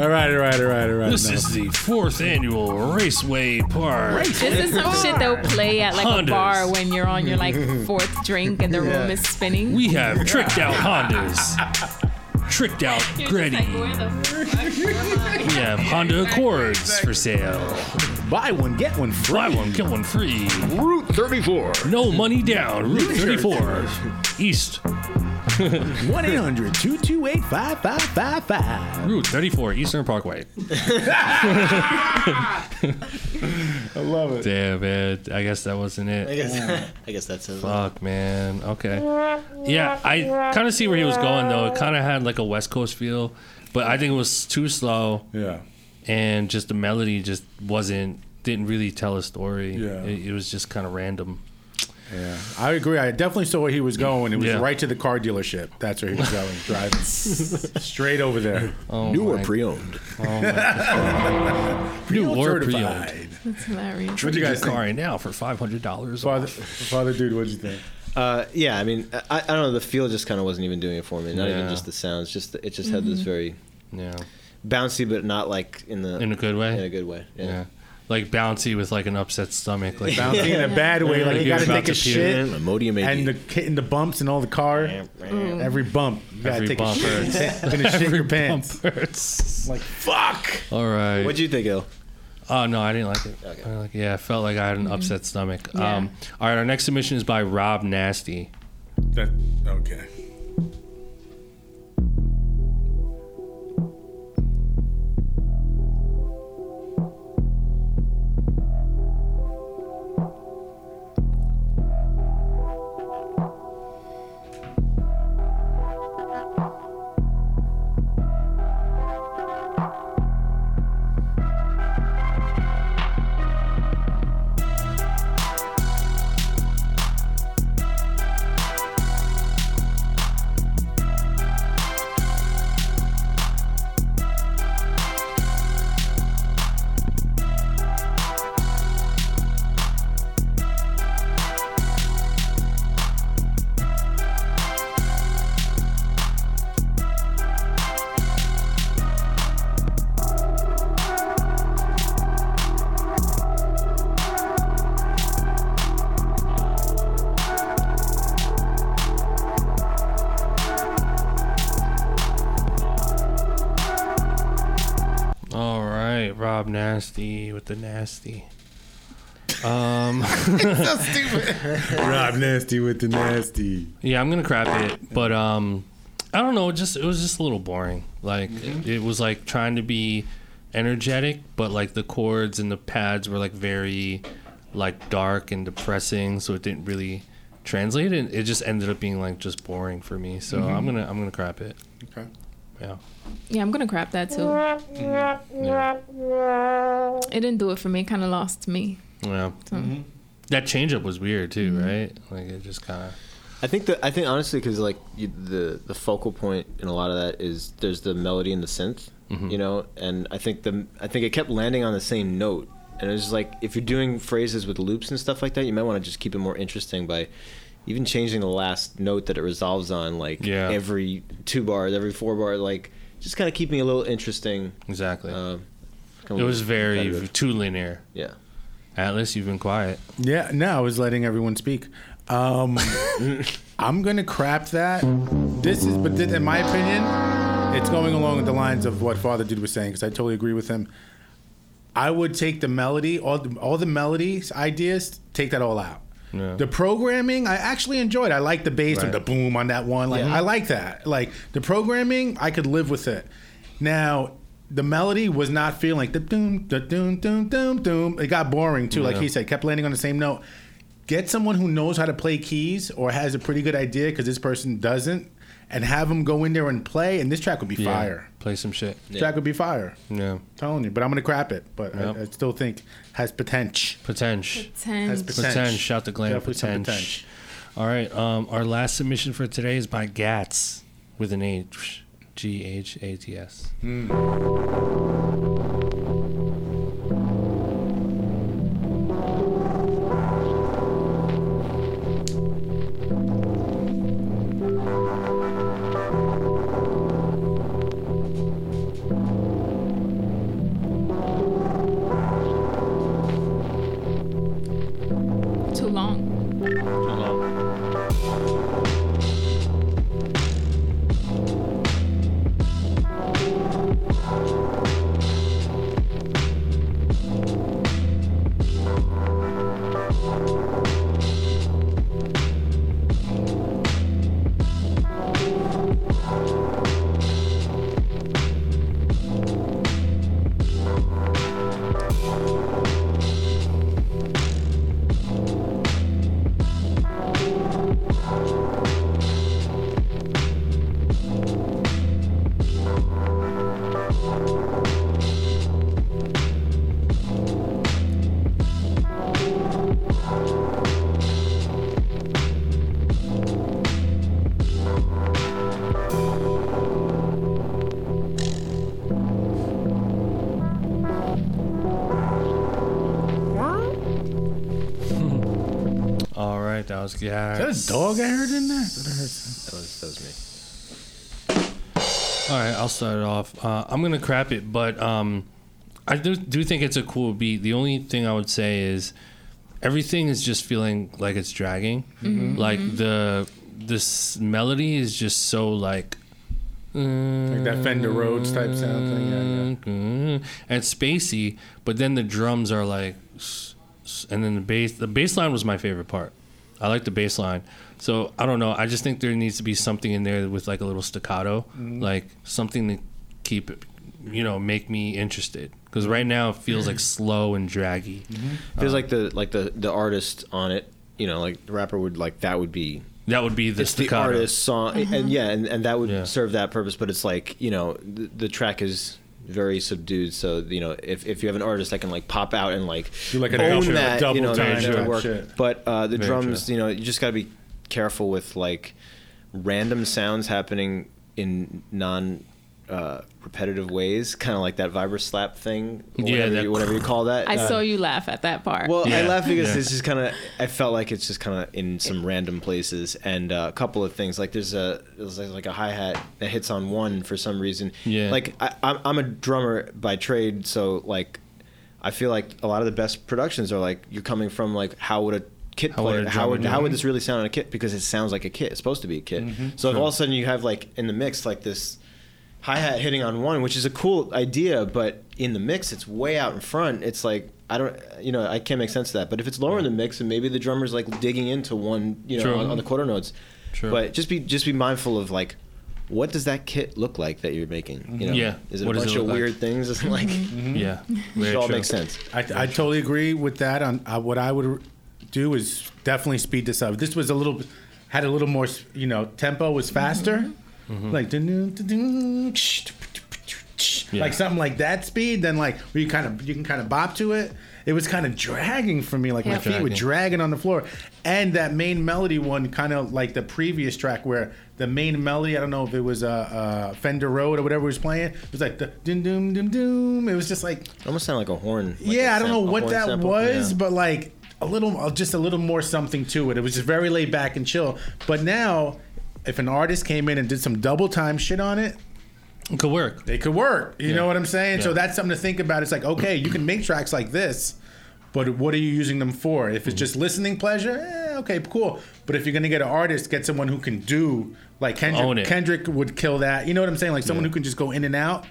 All right, all right, all right, all right. This No. is the fourth annual Raceway Park. This is some shit they'll play at like Hondas. a bar when you're on your like fourth drink and the room is spinning. We have tricked out Hondas. Tricked out Gretty. We have Honda Accords for sale. Buy one, get one free. Buy one, get one free. Route 34. No money down. Route 34. East. 1 800 228 5555. Route 34, Eastern Parkway. I love it. Damn, it. I guess that wasn't it. I it. guess. I guess that's it. Fuck, man. Okay. Yeah, I kind of see where he was going, though. It kind of had like a West Coast feel, but I think it was too slow, Yeah. And just the melody just wasn't, didn't really tell a story. Yeah. It, it was just kind of random. Yeah, I agree. I definitely saw where he was going. It was Yeah. right to the car dealership. That's where he was going, driving straight over there. Oh, New or pre-owned? New or pre-owned. certified. That's hilarious. What'd you Your guys think? car right now for $500 Father. Father, dude, what'd you think? Uh, yeah, I mean, I, I don't know. The feel just kind of wasn't even doing it for me. Not even just the sounds. Just it just had this very Yeah. Bouncy, but not like in the In a good way? in a good way. Yeah. Yeah. Like bouncy with like an upset stomach. Like Bouncing in a bad way, like you You're got to about take a to puke. shit, Imodium and the hitting the bumps and all the car. Every bump, you gotta Every take bump a shit. hurts. Gonna shit your pants. hurts. Like fuck. All right. What'd you think, Il? Oh no, I didn't like it. Okay. I like- yeah, I felt like I had an upset stomach. Yeah. Um, all right, our next submission is by Rob Nasty. That okay. Rob Nasty with the nasty. Um, Rob Nasty with the nasty. yeah, I'm gonna crap it, but um, I don't know. Just it was just a little boring. Like it, it was like trying to be energetic, but like the chords and the pads were like very like dark and depressing, so it didn't really translate. And it just ended up being like just boring for me. So I'm gonna I'm gonna crap it. Okay. Yeah. Yeah, I'm gonna crap that too. Mm. Yeah. It didn't do it for me. It kind of lost me. Yeah. So. Mm-hmm. That change up was weird too, mm-hmm. right? Like it just kind of. I think that I think honestly because like you, the the focal point in a lot of that is there's the melody and the synth, mm-hmm. you know, and I think the I think it kept landing on the same note, and it was just like if you're doing phrases with loops and stuff like that, you might want to just keep it more interesting by even changing the last note that it resolves on, like Yeah. every two bars, every four bar, like just kind of keeping it a little interesting. Exactly. Uh, it was very repetitive. too linear. yeah. Atlas, you've been quiet. Yeah, no, I was letting everyone speak. Um, I'm gonna crap that. This is, but th- in my opinion, it's going along the lines of what Father Dude was saying because I totally agree with him. I would take the melody, all the, all the melodies ideas, take that all out. Yeah. The programming, I actually enjoyed. I like the bass Right. with the boom on that one. Like Yeah. I like that. Like the programming, I could live with it. Now, the melody was not feeling like the doom, the doom, doom, doom, doom. It got boring too. Like he said, kept landing on the same note. Get someone who knows how to play keys or has a pretty good idea because this person doesn't, and have them go in there and play. And this track would be Yeah. fire. Play some shit. Track would be fire. Yeah. telling you, but I'm gonna crap it. But Yep. I, I still think has potential. Potential. Has potential. Potential. Shout to Glenn. Definitely Potential. All right. Um, our last submission for today is by Gats with an H. G H A T S. Too All right. That was Gats. Is that a dog I heard in there? That was, that was me. All right, I'll start it off. Uh, I'm gonna crap it, but um, I do, do think it's a cool beat. The only thing I would say is everything is just feeling like it's dragging. Like the this melody is just so like. Like that Fender Rhodes type sound thing. Yeah, yeah. and it's spacey, but then the drums are like, s- s- and then the bass. The bass line was my favorite part. I like the bass line. So I don't know. I just think there needs to be something in there with like a little staccato, mm-hmm. like something to keep it, you know, make me interested. Because right now it feels like slow and draggy. Mm-hmm. Feels uh, like the like the the artist on it. You know, like the rapper would like that would be That would be the it's the staccato. artist song, and uh-huh. yeah, and, and that would Yeah. serve that purpose. But it's like you know, the, the track is very subdued. So you know, if, if you have an artist that can like pop out and like Do like a own that, double you know, time that work. shit. But uh, the Very drums, true. you know, you just gotta be careful with like random sounds happening in non. Uh, repetitive ways, kind of like that vibra slap thing, or Yeah, whatever, that- you, whatever you call that. I Uh, saw you laugh at that part. well, I Yeah, laugh because yeah. it's just kind of. I felt like it's just kind of in some random places, and uh, a couple of things. Like there's a there's like, like a hi hat that hits on one for some reason. Yeah. Like I, I'm I'm a drummer by trade, so like I feel like a lot of the best productions are like you're coming from like how would a kit How would player a how would do how would this really sound on a kit because it sounds like a kit. It's supposed to be a kit. So if all of a sudden you have like in the mix like this hi hat hitting on one, which is a cool idea, but in the mix, it's way out in front. It's like I don't, you know, I can't make sense of that. But if it's lower in the mix, and maybe the drummer's like digging into one, you know, on, on the quarter notes. True. But just be just be mindful of like. What does that kit look like that you're making? You know, mm-hmm. Yeah. Is it What a bunch it of like? weird things? It's mm-hmm. like mm-hmm. Yeah, it very all true. makes sense. I, I totally agree with that. On uh, what I would do is definitely speed this up. This was a little, had a little more, you know, tempo was faster, like dun-dun, dun-dun, Yeah. like something like that speed. Then like where you kind of you can kind of bop to it. It was kind of dragging for me, like my Yeah. feet were Dragging. dragging on the floor. And that main melody one, kind of like the previous track, where the main melody, I don't know if it was a uh, Fender Rhodes or whatever it was playing, it was like the doom doom doom dum. It was just like It almost sounded like a horn. like yeah, I don't know what that sample. was, Yeah. but like a little, uh, just a little more something to it. It was just very laid back and chill. But now, if an artist came in and did some double time shit on it, It could work. they could work. You Yeah. know what I'm saying? So that's something to think about. It's like, okay, you can make tracks like this, but what are you using them for? If it's just listening pleasure, eh, okay, cool. But if you're gonna get an artist, get someone who can do like Kendrick. Kendrick would kill that. You know what I'm saying? Like someone Yeah. who can just go in and out.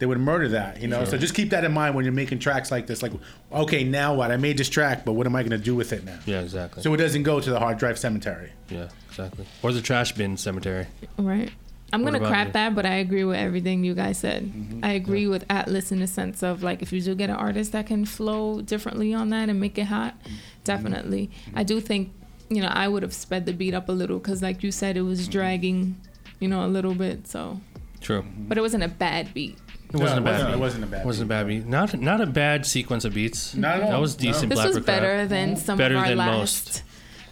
They would murder that, you know. So just keep that in mind when you're making tracks like this. Like, okay, now what? I made this track, but what am I gonna do with it now? Yeah, exactly. So it doesn't go to the hard drive cemetery. yeah, exactly. Or the trash bin cemetery. Right. I'm What gonna crap you? that, but I agree with everything you guys said. Mm-hmm. I agree with Atlas in the sense of like if you do get an artist that can flow differently on that and make it hot, mm-hmm. definitely. Mm-hmm. I do think you know I would have sped the beat up a little because like you said it was dragging, you know, a little bit. So, True. but it wasn't a bad beat. It wasn't No, a bad. it beat. it wasn't a bad Wasn't a beat. bad beat. Not not a bad sequence of beats. Not at all. That was No. decent. This Black was Recruit. better than some Better of our than last. most.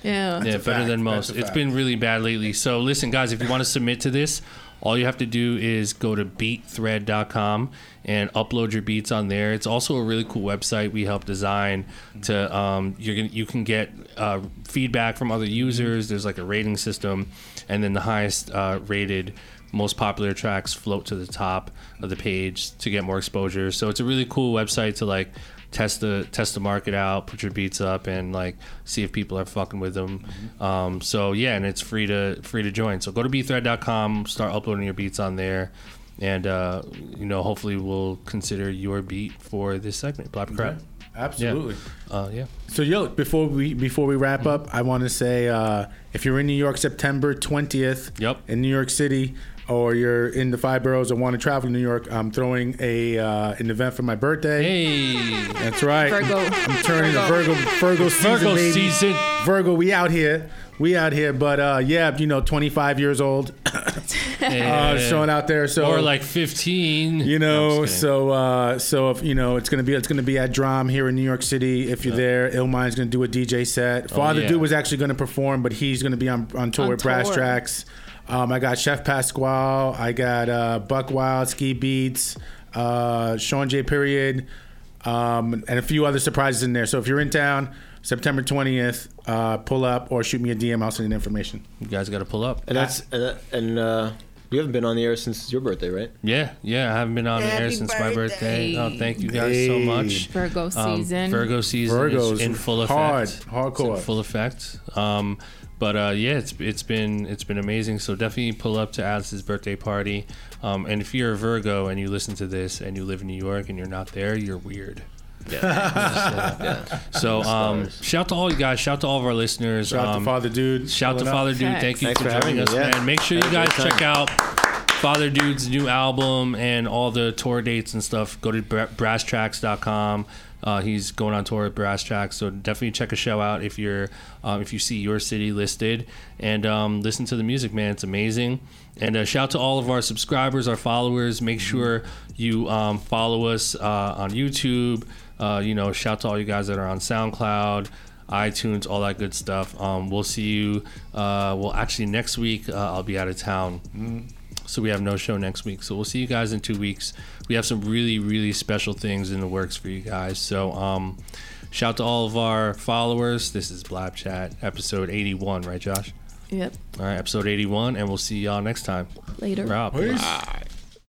Yeah. Yeah, a better fact. than most. a It's fact. been really bad lately. So listen, guys, if you want to submit to this, all you have to do is go to beatthread.com and upload your beats on there. It's also a really cool website we help design to um, you're gonna you can get uh, feedback from other users. There's like a rating system, and then the highest uh, rated most popular tracks float to the top of the page to get more exposure. So it's a really cool website to like test the test the market out, put your beats up, and like see if people are fucking with them. Um, so yeah, and it's free to free to join. So go to beatthread.com, start uploading your beats on there, and uh, you know hopefully we'll consider your beat for this segment. Blap crap. Absolutely. Uh, yeah. So yo, before we before we wrap up, I want to say uh, if you're in New York, September 20th, Yep. in New York City, or you're in the five boroughs and want to travel to New York, I'm throwing a uh, an event for my birthday. Hey, That's right. Virgo. I'm turning the Virgo Virgo season. Virgo baby. season. Virgo, we out here. We out here, but uh, yeah, you know, 25 years old, uh, showing out there. So or like 15. you know, kidding. so uh, so if you know, it's gonna be it's gonna be at Drum here in New York City. If you're there, Illmind's gonna do a DJ set. Father Oh, yeah. Dude was actually gonna perform, but he's gonna be on on tour On with Brass. Tracks. Um, I got Chef Pasquale. I got uh, Buck Wild, Ski Beatz, uh, Sean J. Period, um, and a few other surprises in there. So if you're in town, September 20th, uh, pull up or shoot me a DM. I'll send you the information. you guys got to pull up. And that's and, that, and uh, you haven't been on the air since your birthday, right? Yeah, yeah. I haven't been on the air Happy since my birthday. Oh, thank you guys so Hey. much. Virgo Um, season. Virgo season Virgo's is in full effect. hard, It's hardcore. in full effect. Um, but uh, yeah, it's it's been it's been amazing. So definitely pull up to Atlas's birthday party. Um, and if you're a Virgo and you listen to this and you live in New York and you're not there, you're weird. Yeah. So um, shout to all you guys. Shout to all of our listeners. Shout um, to Father Dude. Shout to Pulling up. Father Dude. Facts. Thank you Thanks for, for having joining us, me, yeah. man. Make sure you guys check out Father Dude's new album and all the tour dates and stuff. Go to bra- brasstracks.com. Uh, he's going on tour with Brass Tracks, so definitely check a show out if you're um, if you see your city listed and um, listen to the music, man. It's amazing. And uh, shout to all of our subscribers, our followers. Make sure you um, follow us uh, on YouTube. Uh, you know, shout to all you guys that are on SoundCloud iTunes, all that good stuff. Um, we'll see you. Uh, well, actually, next week uh, I'll be out of town, so we have no show next week. So we'll see you guys in two weeks. We have some really, really special things in the works for you guys. So um, shout to all of our followers. This is Blap Chat, episode 81, right, Josh? Yep. All right, episode 81, and we'll see y'all next time. Later. Rob. Peace.